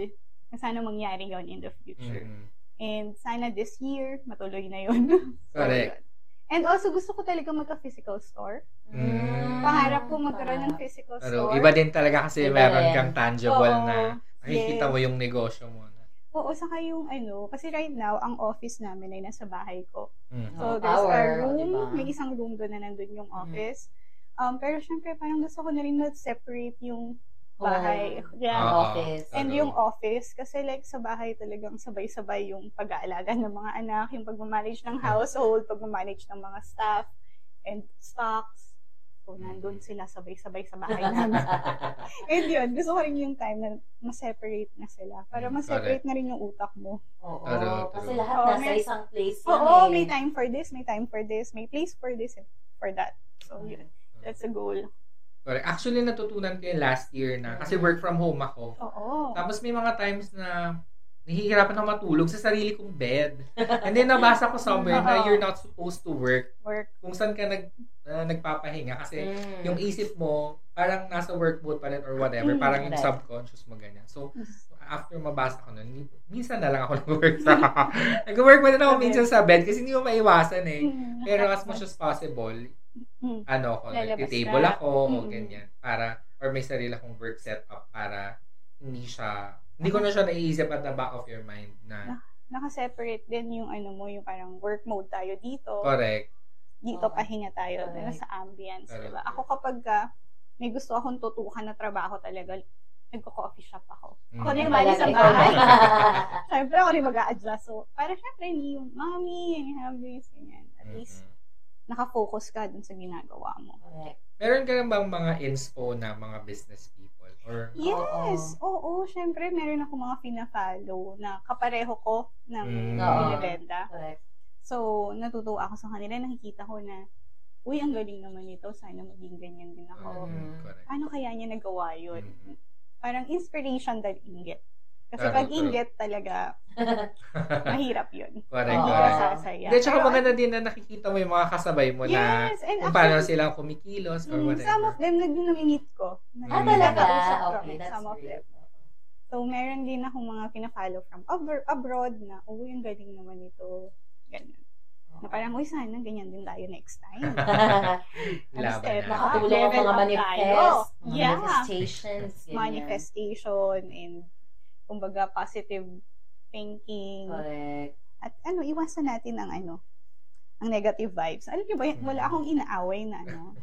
na sana mangyari yon in the future. Mhm. And sana this year, matuloy na yun. so, Correct. yun. And also, gusto ko talaga magka-physical store. Mm. Pangarap ko magkaroon ng physical Pero store. iba din talaga kasi Iba meron kang tangible Oo. na nakikita Yes. mo yung negosyo mo. Na. Oo, saka yung ano, kasi right now, ang office namin ay nasa bahay ko. Mhm. So, Oh, there's a power, room, diba? may isang room doon na nandun yung Mhm. office. Um, pero syempre, parang gusto ko na rin na-separate yung bahay. Home. Yeah. Oo. office. And yung office, kasi like sa bahay talagang sabay-sabay yung pag-aalaga ng mga anak, yung pag-manage ng household, pag-manage ng mga staff, and stocks. So, nandun sila sabay-sabay sa bahay namin. and yun, gusto ko rin yung time na ma-separate na sila. Para Mm, ma-separate na rin yung utak mo. Oo. True, Kasi true. lahat Oo, nasa may- isang place Oo, eh. may time for this, may time for this, may place for this, and for that. So, yun. That's a goal. Correct. Actually, natutunan ko yun last year na kasi work from home ako. Oo. Tapos may mga times na nahihirapan ako matulog sa sarili kong bed. And then nabasa ko somewhere na you're not supposed to work Work. kung saan ka nag, ah, nagpapahinga. Kasi Mm. yung isip mo, parang nasa work mode pa rin or whatever. Mm, parang yung subconscious mo ganyan. So, after mabasa ko nun, minsan na lang ako nag-work sa... nag-work pa din ako minsan sa bed kasi hindi mo maiwasan eh. Mm, Pero as much as possible, Mm. ano ko, Lalabas table ka. ako o Mm-mm. ganyan. Para, or may sarili akong work setup para hindi siya, hindi ko na siya naiisip at the back of your mind na Naka-separate din yung ano mo, yung parang work mode tayo dito. correct. Dito Oo. pahinga tayo Correct. dito sa ambience, Correct. diba? Ako kapag ka may gusto akong tutukan na trabaho talaga, nagko-coffee shop ako. Mm. Ako Talaga, mali sa bahay. Siyempre, ako rin mag-a-adjust. So, para syempre, hindi yung mommy, and you have this, ganyan. At least, Mhm. Nakafocus ka dun sa ginagawa mo. Correct. Meron ka na bang mga inspo na mga business people? Or, Yes! Oo, syempre, meron ako mga fina-follow na kapareho ko ng Mm. Oo. binibenta. Correct. So, natutuwa ako sa kanila. Nakikita ko na, uy, ang galing naman nito. Sana maging ganyan din ako. Mhm, correct. Paano kaya niya nagawa yun? Mhm. Parang inspiration that inggit. Kasi True, pag inggit talaga, mahirap yun. Correct. Hindi correct. ka sasaya. Hindi, tsaka maganda din na nakikita mo yung mga kasabay mo na Yes, and kung paano sila kumikilos or mm, whatever. some of them nag-nominate ko. Ah, Mm. talaga? Nagkakausap Okay, that's some of them. So, meron din akong mga pina-follow from abro- abroad na, oh, yung galing naman ito. Ganun. Na parang, uy, sana ganyan din tayo next time. Laban na. Nakatulong ang mga manifest, mga Yeah. manifestations, ganyan. Manifestation and, kumbaga, positive thinking. Correct. At ano, iwasan natin ang ano, ang negative vibes. Alam niyo ba, wala akong inaaway na ano,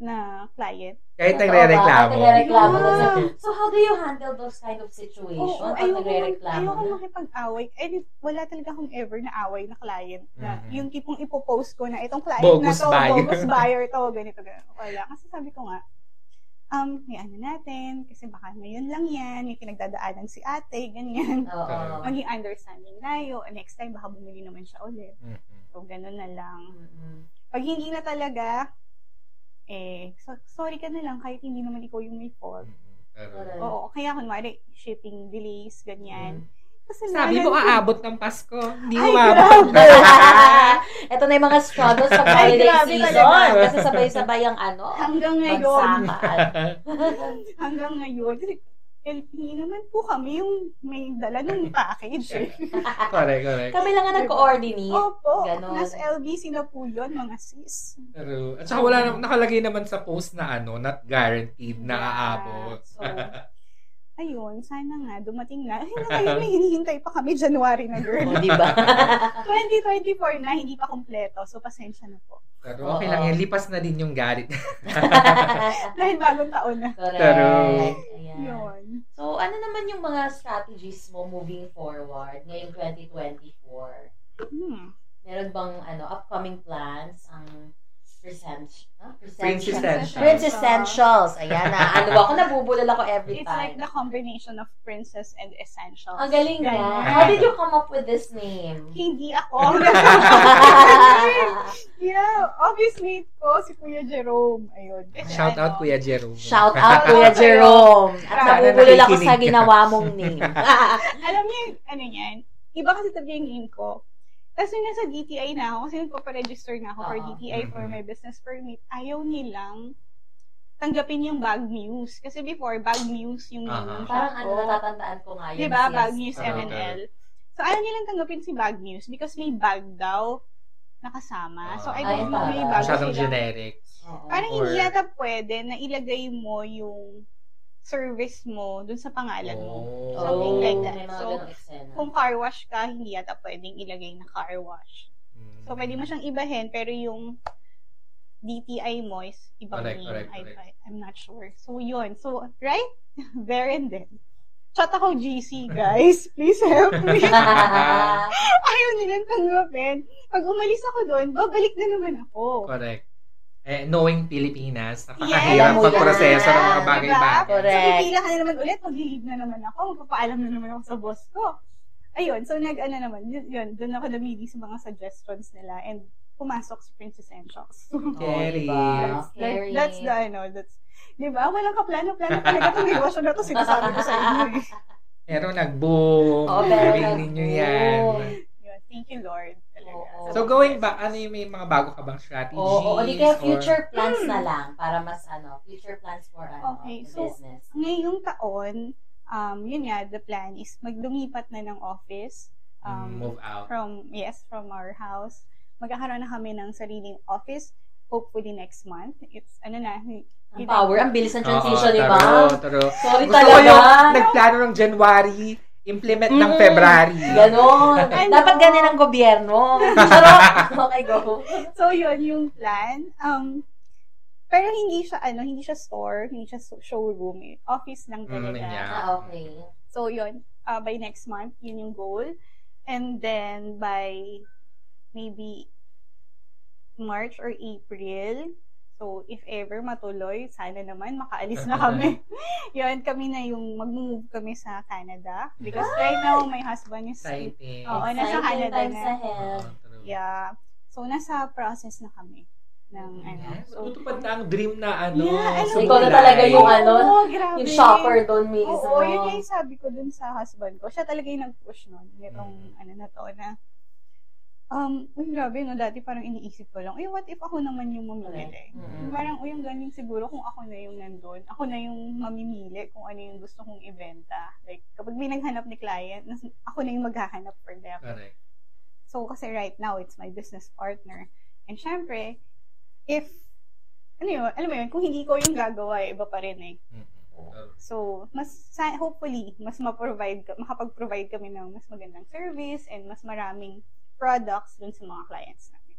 na client. Kahit nagre-reklamo. Nagre-reklamo. Yeah. So, how do you handle those kind of situations? Pag ayoko, nagre-reklamo ayoko na? makipag-away. Eh, wala talaga akong ever na away na client na Mhm. yung tipong ipopost ko na itong client Bogus na to, buyer. bogus buyer to, ganito, ganito. Wala. Kasi sabi ko nga, um, may ano natin, kasi baka ngayon lang yan, may pinagdadaanan si ate, ganyan. Oo. Maging understanding tayo. Next time, baka bumili naman siya ulit. Mhm. So, ganun na lang. Mm-mm. Pag hindi na talaga, eh, so, sorry ka na lang kahit hindi naman ikaw yung may fault. Mhm. Pero. Oo, kaya kunwari, shipping delays, ganyan. Kasi sabi mo aabot ng Pasko. Hindi Ay, umabot. Ito na yung mga struggles sa Ay, holiday grabe season. Kasi sabay-sabay ang ano, Hanggang ngayon, hanggang ngayon, kasi LP naman po kami yung may dala ng package. Correct, correct. Kami lang nga nag-coordinate. Opo, Ganon. nasa LBC na po yun, mga sis. Pero, at saka wala nakalagay naman sa post na ano, not guaranteed na aabot. So, ayun, sana nga, dumating na. Ay, na ngayon, may hinihintay pa kami January na, girl. O, di ba? 2024 na, hindi pa kompleto. So, pasensya na po. Pero okay Oo. lang yan. Lipas na din yung galit. Dahil bagong taon na. Correct. Ayan. Yun. So, ano naman yung mga strategies mo moving forward ngayong 2024? Hmm. Meron bang ano upcoming plans ang present huh? Princess Present- Essentials. Essentials. Ayan na. Ano ba? Ako nabubulol ako every It's time. like the combination of princess and essentials. Ang galing nga. How did you come up with this name? Hindi ako. yeah, obviously ko si Kuya Jerome. Ayun. Shout ano, out Kuya Jerome. Shout out Kuya. Jerome. At nabubulol ako sa ginawa mong name. Alam niyo, ano yan, iba kasi talaga yung name ko. Tapos yung nasa DTI na ako, kasi nagpaparegister na ako for Oo. DTI for my business permit, ayaw nilang tanggapin yung bag news. Kasi before, bag news yung shop Parang ano, ko. natatandaan ko nga yun. Diba? Yes. Bag news Ah, MNL. So, ayaw nilang tanggapin si bag news because may bag daw nakasama. So, I Ay, don't know, may parang bag Masyadong generic. Oo. Parang Or- hindi yata pwede na ilagay mo yung service mo dun sa pangalan mo. Oh. Something like that. So. Kung car wash ka, hindi yata pwedeng ilagay na car wash. Mm. So, pwede mo siyang ibahin, pero yung DTI mo is ibang Correct, name. correct, I, correct. I- I'm not sure. So, yun. So, right? There and then. Chat ako GC, guys. Please help me. Ayaw nilang tanggapin. Pag umalis ako doon, babalik na naman ako. Correct. Eh, knowing Pilipinas, Yes. napakahirap mo magproseso ng mga Diba? bagay-bagay. So, Correct. pipila ka na naman ulit, mag-leave na naman ako, magpapaalam na naman ako sa boss ko. Ayun, so nag-ano naman, yun, yun doon ako namili sa mga suggestions nila and pumasok sa Princess Essentials. Scary. Oh, diba? That's, Scary. like, that's the, ano, that's, di ba? Walang kaplano-plano talaga itong negosyo na to, sinasabi ko sa inyo eh. Pero nag-boom. Oo, pero ninyo yan. nag-boom. Yun, thank you, Lord. Oo. So going back, ano yung may mga bago ka bang strategies? Oo, o di kaya or- future plans na lang para mas ano, future plans for ano, Okay, so- business. Ngayong taon, um, yun nga, the plan is maglumipat na ng office. Mm, Um, move out. from, yes, from our house. Magkakaroon na kami ng sariling office, hopefully next month. It's, ano na, Ang power, ang bilis ng transition, di ba? true, true. Sorry Gusto ko talaga. yung nagplano ng January, implement ng Mm. February. Ganon. Ano? Dapat ganyan ang gobyerno. Charot. Okay, go. So, yun yung plan. Um, pero hindi siya, ano, hindi siya store, hindi siya showroom. eh. Office lang Mm, talaga. yeah. Ah, okay. So, yun. Uh, by next month, yun yung goal. And then, by maybe March or April, so if ever matuloy, sana naman makaalis na kami. yun, kami na yung mag-move kami sa Canada. Because right now, my husband is... Exciting. Oo, nasa Exciting Canada na. ahead. Oo, true. Yeah. So, nasa process na kami. ng ano. Yes. So, Tutupad na ang dream na ano. Yeah, alam mo, Ikaw na talaga yung ano, Oo, grabe. yung shopper doon mismo. Oo, yun yung sabi ko dun sa husband ko. Siya talaga yung nag-push nun. Nitong, Mm. ano na to, na, um, uy, grabe, no, dati parang iniisip ko lang, uy, what if ako naman yung mamimili? Mm. Parang, uy, ang galing siguro kung ako na yung nandun. Ako na yung mamimili kung ano yung gusto kong ibenta. Like, kapag may naghanap ni client, nas- ako na yung maghahanap for them. Correct. So, kasi right now, it's my business partner. And syempre, if, ano yun, alam mo yun, kung hindi ko yung gagawa, iba pa rin eh. Correct. So, mas, sa- hopefully, mas ma-provide, ka- makapag-provide kami ng mas magandang service and mas maraming products dun sa mga clients namin.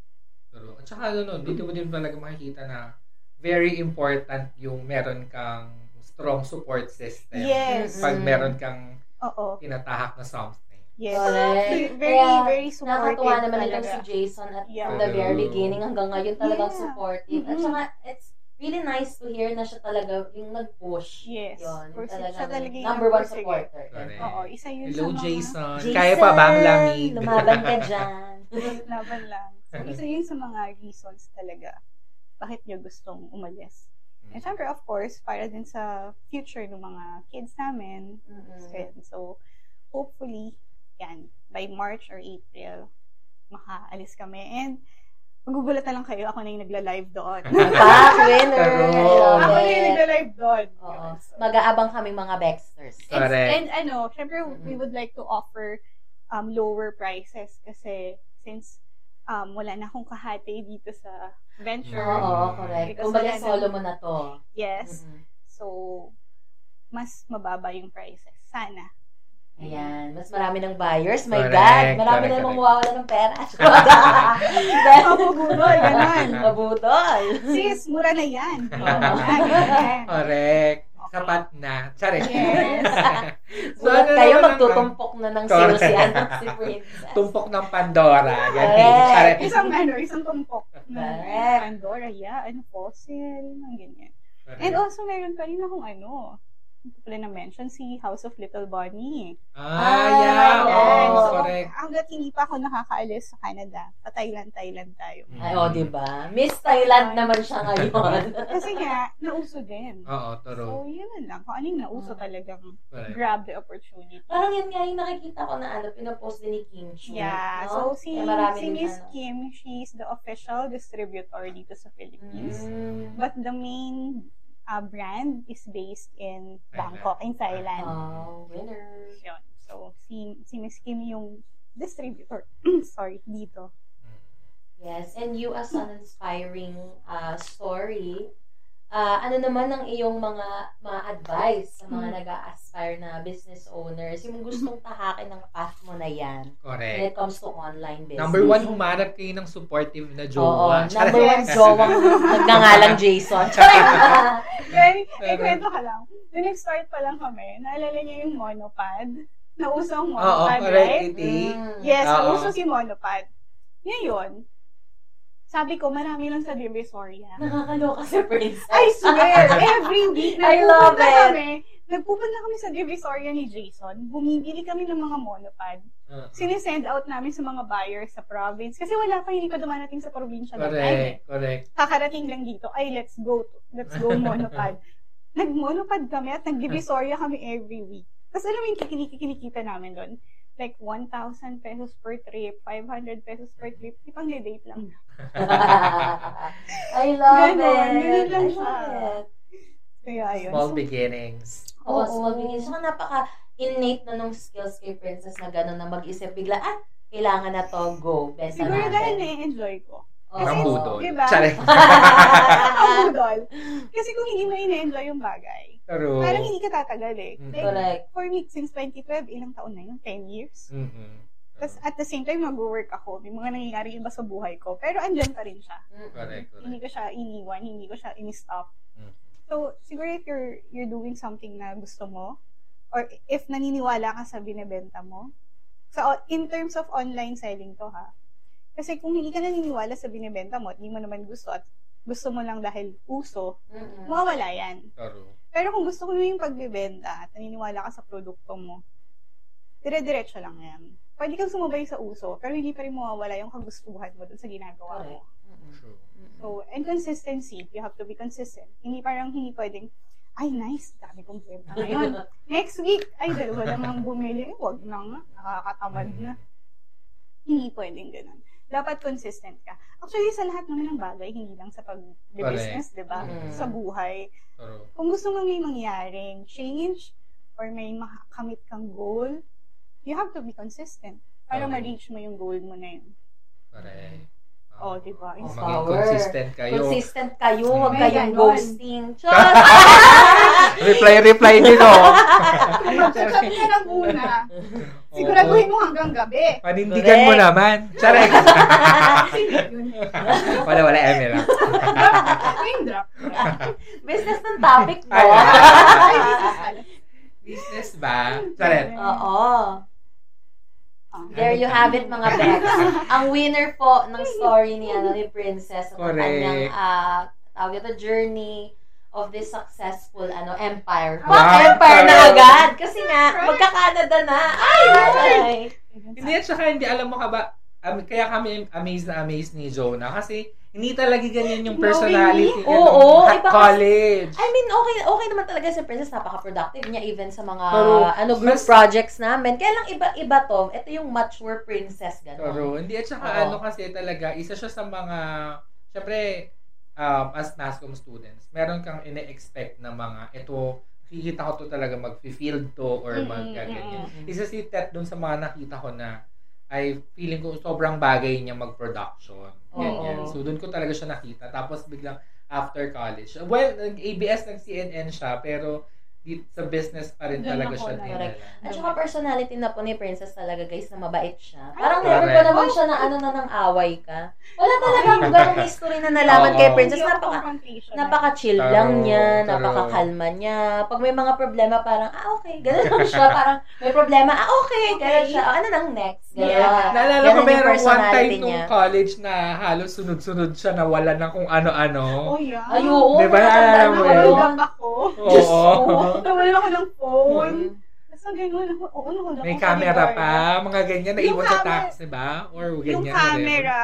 Pero, at saka ano, no, dito mo din talaga makikita na very important yung meron kang strong support system. Yes. Pag Mm. meron kang Oo. tinatahak na something. Yes. Correct. Very, Kaya, very supportive Nakakatuwa naman talaga. si Jason at Yeah. from the very beginning hanggang ngayon talagang Yeah. supportive. At Mhm. saka, it's really nice to hear na siya talaga yung nag-push. Yes. Yun. For talagang siya talaga yung number one supporter. Correct. Oo, isa yun Hello, sa mga... Jason. Jason, Kaya pa ba ang lamig? Lumaban ka dyan. Laban lang. So, isa yun sa mga reasons talaga bakit niyo gustong umalis. Mm. And syempre, of course, para din sa future ng mga kids namin. Yan. So, hopefully, yan, by March or April, makaalis kami. And, magugulat na lang kayo, ako na yung nagla-live doon. Back winner! Ako na yung nagla-live doon. Oo. Mag-aabang kaming mga Baxters. and, Correct. and ano, syempre, we Mhm. would like to offer um, lower prices kasi since um, wala na akong kahati dito sa venture. Oo, correct. Because Kumbaga solo mo na to. Yes. Mm-mm. So, mas mababa yung prices. Sana. Ayan, mas marami ng buyers. My Correct, God, marami correct, na namang mawawala ng pera. Mabubudol, ganun. Mabudol. Sis, mura na yan. Correct. Sapat na. Charing. Yes. Bulat ano kayo, ang- magtutumpok na ng sales si, ano, si Princess. Tumpok ng Pandora. Ganyan. Isang ano, isang tumpok. Correct. Pandora, yeah, ano, fossil, mga ganyan. And also, meron pa rin akong ano, hindi ko pala na-mention, si House of Little Bunny. Ah, yeah. Ah, Oo, yes. so, correct. hanggat hindi pa ako nakakaalis sa Canada, pa Thailand, Thailand tayo. Ay, oh, di ba? Miss Thailand naman siya ngayon. Kasi nga, nauso din. Oo, So, turo. yun lang. Kung ano yung nauso Mm. talagang Correct. grab the opportunity. Parang yun nga yung nakikita ko na ano, pinopost din ni Kim Chu. Yeah. no? So, si, marami si Miss ano. Kim, she's the official distributor dito sa Philippines. Mm. But the main uh, brand is based in Bangkok, in Thailand. Oh, winner. Yun. So, si, si Miss Kim yung distributor. Sorry, dito. Yes, and you as an inspiring uh, story, uh, ano naman ang iyong mga mga advice sa mga Hmm. nag-aspire na business owners, yung gustong tahakin ng path mo na yan when Correct. it comes to online business? Number one, humanap kayo ng supportive na Oo, jowa. number one, Yes. jowang nagngangalang Jason. Kaya, eh, Pero- kwento ka lang. Nung nag-start pa lang kami, naalala niyo yung monopad? Nauso ang Oo, monopad, correct. right? Iti. Mm. Yes, Oo. nauso si monopad. Ngayon, sabi ko, marami lang sa Divisoria. Nakakaloka si Princess. I swear, every week, I love it. kami, nagpupunta kami sa Divisoria ni Jason, bumibili kami ng mga monopad. Uh, Sinisend out namin sa mga buyers sa province. Kasi wala pa, hindi pa dumarating sa probinsya time eh. correct. Correct. Kakarating lang dito, ay, let's go, to, let's go monopad. Nag-monopad kami at nag-Divisoria kami every week. Tapos alam mo yung kikini- kinikita namin doon? Like, 1,000 pesos per trip, 500 pesos per trip. Ipang date lang. I love Ganon, it. ganon lang I siya. love it. Kaya yun. Small So, beginnings. Oo, Oo. small beginnings. Saka napaka innate na nung skills kay Princess na gano'n na mag-isip bigla, ah, kailangan na to, go, benta siguro natin. dahil na-enjoy ko. Oo. Ang budol. Diba? Charing. Ang budol. Kasi kung hindi mo ina-enjoy yung bagay, True. parang hindi ka tatagal eh. Mm. Like, Correct. for me, since 2012, ilang taon na yun? 10 years? Mhm. Tapos at the same time, mag-work ako. May mga nangyayari iba sa buhay ko. Pero andyan pa rin siya. Mm-mm. Correct, Hindi correct. ko siya iniwan, hindi ko siya in-stop. Mm. So, siguro if you're, you're doing something na gusto mo, or if naniniwala ka sa binebenta mo, so in terms of online selling to ha, kasi kung hindi ka naniniwala sa binebenta mo at hindi mo naman gusto at gusto mo lang dahil uso, Mm-mm. mawawala yan. True. Pero kung gusto mo yung pagbebenta at naniniwala ka sa produkto mo, dire-diretso lang yan. Pwede kang sumabay sa uso, pero hindi pa rin mawawala yung kagustuhan mo dun sa ginagawa mo. True. So, and consistency. You have to be consistent. Hindi parang hindi pwedeng, ay, nice, dami kong benta ngayon. Next week, ay, dalawa lang ang bumili. Huwag na nga, nakakatamad na. Hindi pwedeng ganun. Dapat consistent ka. Actually, sa lahat naman ng bagay, hindi lang sa pag-business, di ba? Mm. Sa buhay. True. Kung gusto mo may mangyaring change or may makakamit kang goal, you have to be consistent para Okay. ma-reach mo yung goal mo na yun. Correct. Oh, di ba? Oh, Maging power. consistent kayo. Consistent kayo, huwag May kayong ghosting. Reply, reply din, oh. Mag-chat ka lang muna, siguraduhin mo hanggang gabi. Panindigan mo naman. Charek. Wala, wala, Eme lang. Name drop. Business ng topic mo. Ay, business ba? Charet. Oo. Ah. There you have it, mga Bex. Ang winner po ng story ni, ano, ni Princess at ang kanyang, ah, tawag ito, journey of this successful ano empire. Wow. Wow, empire na agad! Kasi nga, magka-Canada na. Ay, ay. Hindi at saka hindi alam mo ka ba, um, kaya kami amazed na amazed ni Jonah kasi hindi talaga ganyan yung personality niya Oo, nung iba kasi- college. I mean, okay okay naman talaga si Princess. Napaka-productive niya even sa mga Pero, ano group mas- projects namin. Kaya lang iba-iba to. Ito yung mature princess. Gano'n. Pero hindi at saka Oo. ano kasi talaga, isa siya sa mga, syempre, um, as NASCOM students, meron kang ine-expect na mga, ito, kikita ko to talaga mag-field to or Mm, mag mm, ganyan. mm, mm. Isa si Tet dun sa mga nakita ko na ay feeling ko sobrang bagay niya mag-production. Ganyan. So doon ko talaga siya nakita. Tapos biglang after college. Well, nag-ABS ng CNN siya pero sa business pa rin talaga siya na- dinala. At saka personality na po ni Princess talaga guys na mabait siya. Parang never correct. ko naman siya na ano na ng away ka. Wala talagang ganong history na nalaman kay Princess. Napaka, napaka-chill Taro, lang niya, taro. napaka-kalma niya. Pag may mga problema, parang, ah, okay. Ganun lang siya. Parang, may problema, ah, okay. Ganun siya. Ano nang next? Ganun. Yeah. Naalala ko yung meron one time nung niya. college na halos sunod-sunod siya na wala na kung ano-ano. Oh, yeah. Ay, oo. Di ba, natatandaan naalala mo yun? Oo. Nawalan ako ng phone. Ang ganun, oo, nahold up May ako camera pa, mga ganyan, Yung naiwan sa camera- taxi ba? Or Yung ganyan rin. camera,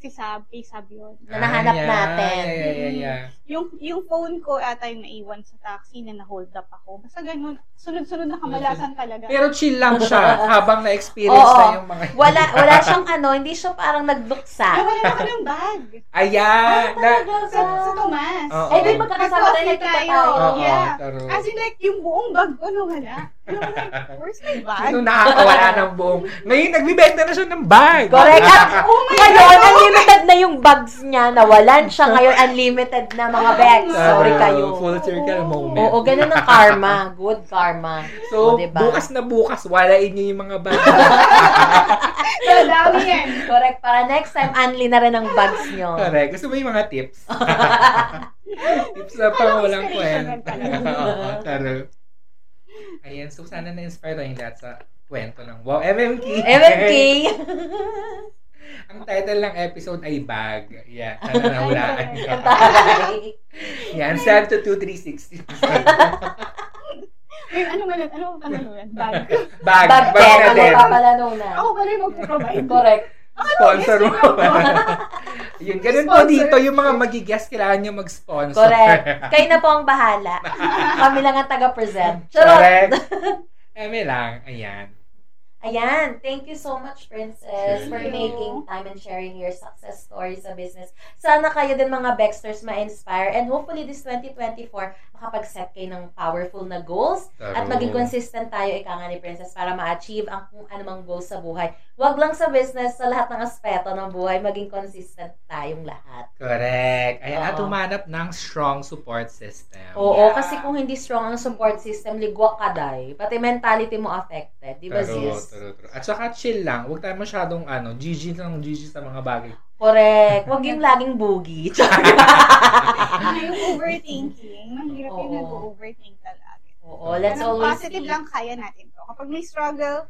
si Sabi, sabi yun. Na nahanap Ah, yeah. natin. Yeah, yeah, yeah, yeah. Yung, yung phone ko ata yung naiwan sa taxi na na-hold up ako. Basta ganun, sunod-sunod na kamalasan talaga. Pero chill lang siya habang na-experience Oo. na yung mga... Wala, wala siyang ano, hindi siya parang nagluksa. Nawalan ako ng bag. Ayan! Na, Sa, sa Tomas. Oo. Eh, di magkakasama tayo, nagkita tayo. Oo, Yeah. As in like, yung buong bag ko nawala. Where's my bag? Sino nakakawala ng buong... Ngayon, nagbibenta na siya ng bag. Correct. At Oh my ngayon, God! unlimited na yung bags niya. Nawalan siya. Ngayon, unlimited na mga bags. Sorry kayo. Full circle Oo. moment. Oo, ganun ang karma. Good karma. So, O, diba? bukas na bukas, walain niyo yung mga bag. So, dami yan. Correct. Para next time, unli na rin ang bags nyo. Correct. Gusto mo yung mga tips? tips na pang walang talaga. Oo, taro. Ayan, so sana na-inspire tayong lahat sa kwento ng Wow MMK. MMK. Ang title ng episode ay Bag. Yeah, sana nahulaan niyo. Taray. Yan, send to 2360. Ay, ano nga lang, ano ano yan? Bag. Bag. Bag Bag din. na Ang din. magpapalano na. Ako pala yung magpo-provide. Correct. Sponsor mo. Yun, ganun po Sponsor. dito, yung mga magigest, kailangan nyo mag-sponsor. Correct. Kayo na po ang bahala. Kami lang ang taga-present. Charot. Correct. Eme lang. Ayan. Ayan. Thank you so much, Princess, for making time and sharing your success stories sa business. Sana kayo din mga Bexters ma-inspire and hopefully this 2024 makapag-set kayo ng powerful na goals at maging consistent tayo, ika nga ni Princess, para ma-achieve ang kung anumang goals sa buhay. Huwag lang sa business, sa lahat ng aspeto ng buhay, maging consistent tayong lahat. Correct. Ayan, Oo. at humanap ng strong support system. Oo, Yeah. kasi kung hindi strong ang support system, ligwak ka day. Pati mentality mo affected. Di ba, sis? True, true. At saka chill lang. Huwag tayo masyadong ano, GG lang GG sa mga bagay. Correct. Huwag yung laging boogie. Yung overthinking? Mahirap yung nag-overthink talaga. Oo, let's Pero always positive be- lang kaya natin to. Kapag may struggle,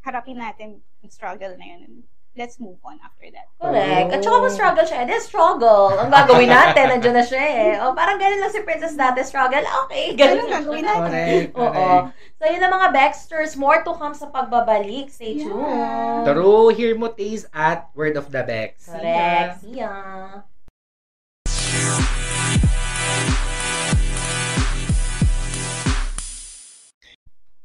harapin natin yung struggle na yun. Let's move on after that. Correct. At saka Oo. kung struggle siya, edi struggle. Ang gagawin natin, nandiyan na siya eh. O, parang ganun lang si Princess dati, struggle, okay. Ganun Ganun gagawin natin. Correct, Oo. So, yun na mga Baxters. More to come sa pagbabalik. Stay Yeah. tuned. True, hear mo taste at Word of the Bex. Correct. See ya.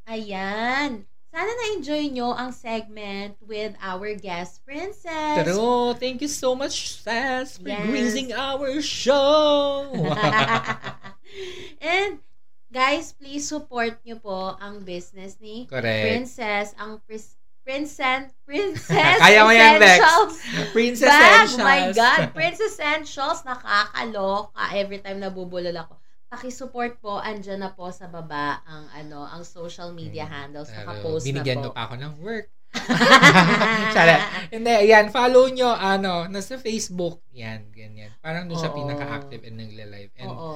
Ayan. Sana na-enjoy nyo ang segment with our guest princess. True, thank you so much, Sass, for Yes. gracing our show. And guys, please support nyo po ang business ni Correct. Princess, ang pris- Princess, Princess Kaya mo yan, Bex. Essentials Princess bag. Essentials. My God, Princess Essentials, nakakaloka every time nabubulol ako. Pakisupport po, andyan na po sa baba ang ano, ang social media handles, Pero nakapost binigyan na po. pa ako ng work. Charot. Hindi, yan, follow nyo, ano, nasa Facebook, yan, ganyan. Parang doon Oo. pinaka-active and nagla-live. And Oo,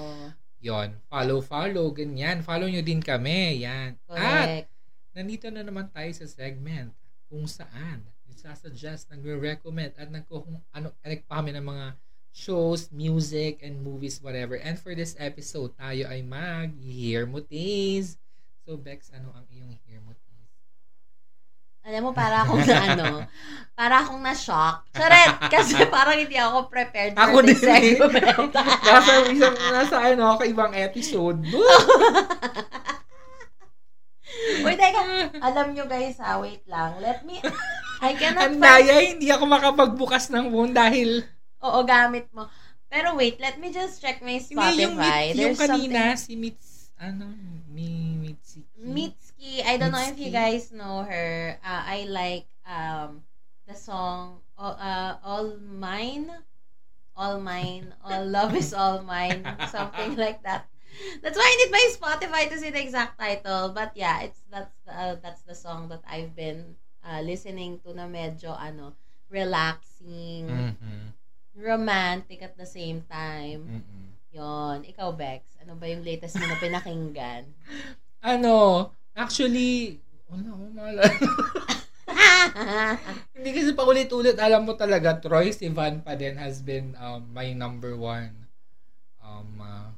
yon follow, follow, ganyan. Follow nyo din kami, yan. At, correct. nandito na naman tayo sa segment kung saan nagsasuggest, nagre-recommend at nagko ano, nagpa kami ng mga shows, music, and movies, whatever. And for this episode, tayo ay mag-hear mo tease. So, Bex, ano ang iyong hear mo tease? Alam mo, para akong na ano, para akong na-shock. Charet! Kasi parang hindi ako prepared for Ako this din eh. segment. nasa, isang, nasa ano, ako ibang episode. Uy, teka. Alam nyo guys ha, wait lang. Let me, I cannot Ang find, hindi ako makapagbukas ng phone dahil oo, gamit mo. Pero wait, let me just check my hindi Spotify. yung, meet, yung kanina, si Mits, ano, mi, something, Mitski. I don't know if you Mitski. guys know her. Uh, I like um the song All, uh, All Mine. All Mine. All Love is All Mine. Something like that. That's why I need my Spotify to see the exact title. But yeah, it's that's the, uh, that's the song that I've been uh, listening to na medyo ano relaxing, Mhm. Romantic at the same time. Mhm. Yon, ikaw Bex, ano ba yung latest mo na pinakinggan? Ano, actually, wala ko maalala. Hindi kasi paulit-ulit, alam mo talaga, Troy Sivan pa din has been um, my number one. Um, uh,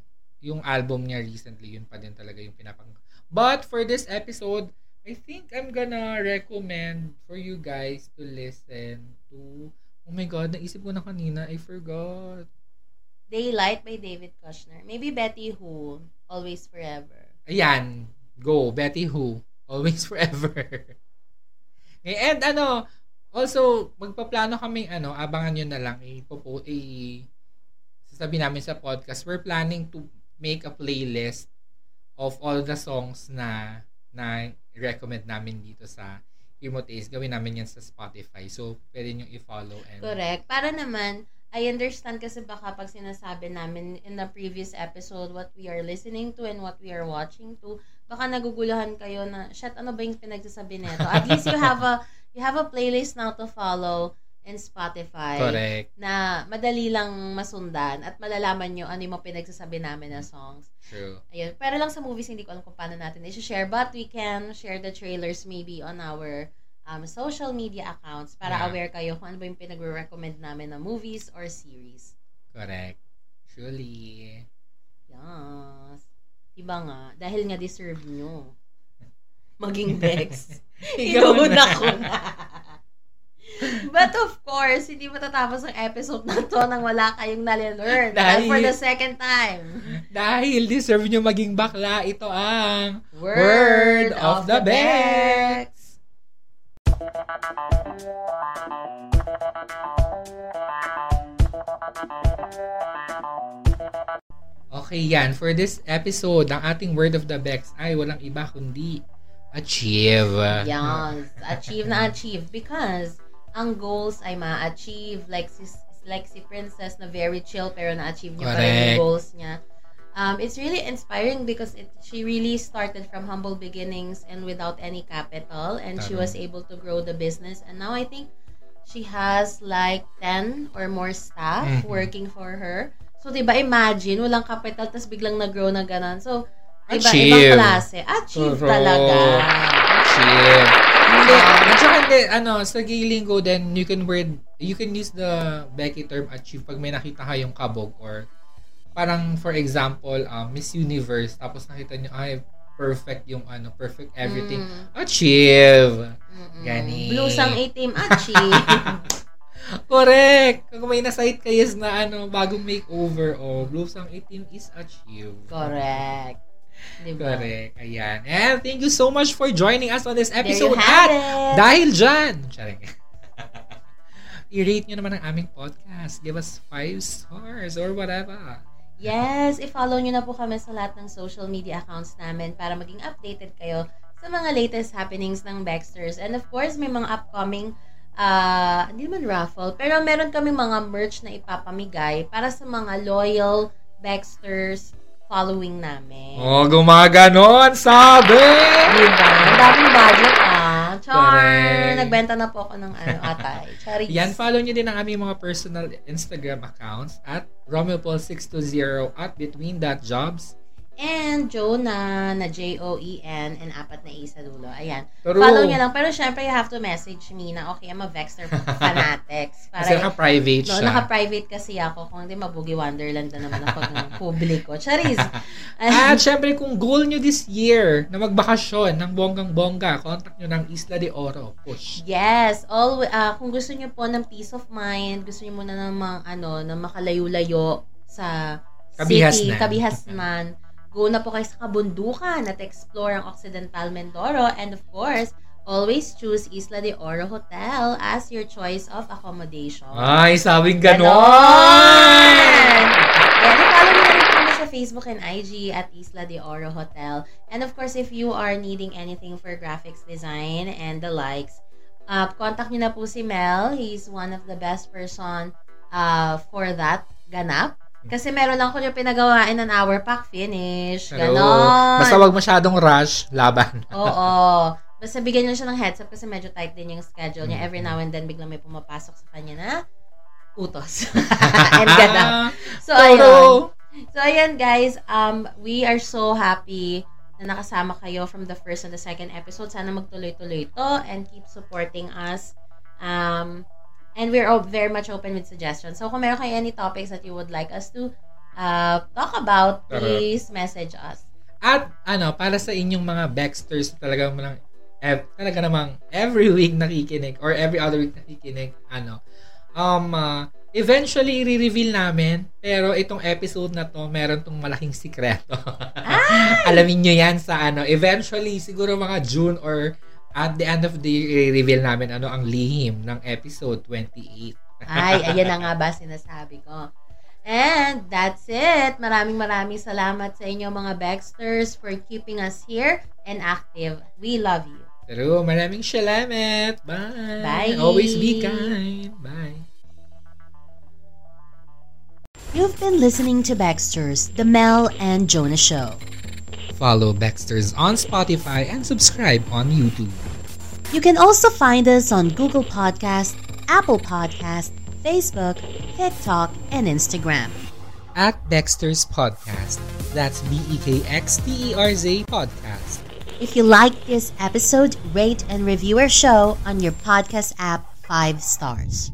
yung album niya recently, yun pa din talaga yung pinapang... But for this episode, I think I'm gonna recommend for you guys to listen to... Oh my God, naisip ko na kanina, I forgot. Daylight by David Kushner. Maybe Betty Who, Always Forever. Ayan, go, Betty Who, always forever. Eh, And ano, also, magpaplano kaming ano, abangan nyo na lang, ipopo, i, sasabihin namin sa podcast, we're planning to make a playlist of all the songs na na recommend namin dito sa Emotaste. Gawin namin yan sa Spotify. So, pwede nyo i-follow. And, Correct. Para naman, I understand kasi baka pag sinasabi namin in the previous episode what we are listening to and what we are watching to, baka naguguluhan kayo na, shit, ano ba yung pinagsasabi nito? At least you have a you have a playlist now to follow in Spotify Correct. na madali lang masundan at malalaman nyo ano yung mga pinagsasabi namin na songs. True. Ayun. Pero lang sa movies, hindi ko alam kung paano natin i-share. But we can share the trailers maybe on our um, social media accounts para Yeah. aware kayo kung ano ba yung pinag-recommend namin na movies or series. Correct. Truly. Yes. Diba nga? Dahil nga deserve nyo. Maging Bex. Inuuna ko na. But of course, hindi matatapos ang episode na to nang wala kayong nalelearn. Dahil- for the second time. Dahil deserve nyo maging bakla, ito ang Word, of the Bex. Okay yan. For this episode, ang ating word of the Bex ay walang iba kundi achieve. Yes. Achieve na achieve. Because ang goals ay ma-achieve. Like si, like si Princess na very chill pero na-achieve niya pa rin Correct. yung goals niya. Um, it's really inspiring because it, she really started from humble beginnings and without any capital and she Tama. was able to grow the business and now I think she has like 10 or more staff Mhm. working for her. So, di ba, imagine, walang capital, tapos biglang nag-grow na ganun. So, di ba, Achieve. ibang klase. Achieve True. talaga. Achieve. Hindi, at saka hindi, ano, sa gay lingo din, you can word, you can use the Becky term achieve pag may nakita kayong kabog or parang, for example, um, Miss Universe, tapos nakita nyo, ay, perfect yung ano, perfect everything. Mm. Achieve! Mm-mm. Gani. Blusang itim, achi. Correct! Kung may na-site kayo na ano, bagong makeover, oh, blusang itim is achieve. Correct. Diba? Correct. Ayan. And thank you so much for joining us on this There you episode. have At it. dahil dyan, i-rate nyo naman ang aming podcast. Give us five stars or whatever. Yes, i-follow nyo na po kami sa lahat ng social media accounts namin para maging updated kayo sa mga latest happenings ng Baxters. And of course, may mga upcoming, uh, hindi naman raffle, pero meron kami mga merch na ipapamigay para sa mga loyal Baxters following namin. Oh, gumaganon, sabi! Diba? Ang daming budget ah. Char! Correct. Nagbenta na po ako ng ano, atay. Charis. Yan, follow nyo din ang aming mga personal Instagram accounts at RomeoPaul620 at Between.jobs. And Jonah na J-O-E-N and apat na E sa dulo. Ayan. Pero, Follow nyo lang. Pero syempre, you have to message me na, okay, I'm a Vexter fanatics. Kasi Para, naka-private no, siya. naka-private kasi ako. Kung hindi, mabugi Wonderland na naman ako ng publiko. Charis. At syempre, kung goal nyo this year na magbakasyon ng bonggang-bongga, contact nyo ng Isla de Oro. Push. Yes, all uh, kung gusto niyo po ng peace of mind, gusto niyo muna ng mga ano, na makalayo-layo sa city, Kabihasnan. Go na po kayo sa kabundukan at explore ang Occidental Mindoro and of course, always choose Isla de Oro Hotel as your choice of accommodation. Ay, sabing Ganon! ganon! Ayan, follow na rin kami sa Facebook and IG at Isla de Oro Hotel. And of course, if you are needing anything for graphics design and the likes, uh, contact nyo na po si Mel. He's one of the best person uh, for that ganap. Kasi meron lang ko yung pinagawain ng hour pack finish. Ganon. Basta wag masyadong rush, laban. Oo. Basta bigyan nyo siya ng heads up kasi medyo tight din yung schedule niya. Every now and then, biglang may pumapasok sa kanya na utos. and ganap. So, ayun. So, ayan guys, um, we are so happy na nakasama kayo from the first and the second episode. Sana magtuloy-tuloy to and keep supporting us. Um, and we're all very much open with suggestions. So, kung meron kayo any topics that you would like us to uh, talk about, please message us. At ano, para sa inyong mga Baxters talaga namang ev- talaga namang every week nakikinig or every other week nakikinig, ano, um, uh, eventually i-reveal namin, pero itong episode na to, meron tong malaking sikreto. Alamin nyo yan sa ano, eventually, siguro mga June or at the end of the year, i-reveal namin ano ang lihim ng episode 28. Ay, ayan na nga ba sinasabi ko. And that's it. Maraming maraming salamat sa inyo mga Baxters for keeping us here and active. We love you. Pero maraming salamat. Bye. Bye. Always be kind. Bye. You've been listening to Baxters, The Mel and Jonah Show. Follow Baxters on Spotify and subscribe on YouTube. You can also find us on Google Podcast, Apple Podcast, Facebook, TikTok, and Instagram. At Baxter's Podcast. That's B E K X T E R Z Podcast. If you like this episode, rate and review our show on your podcast app 5 stars.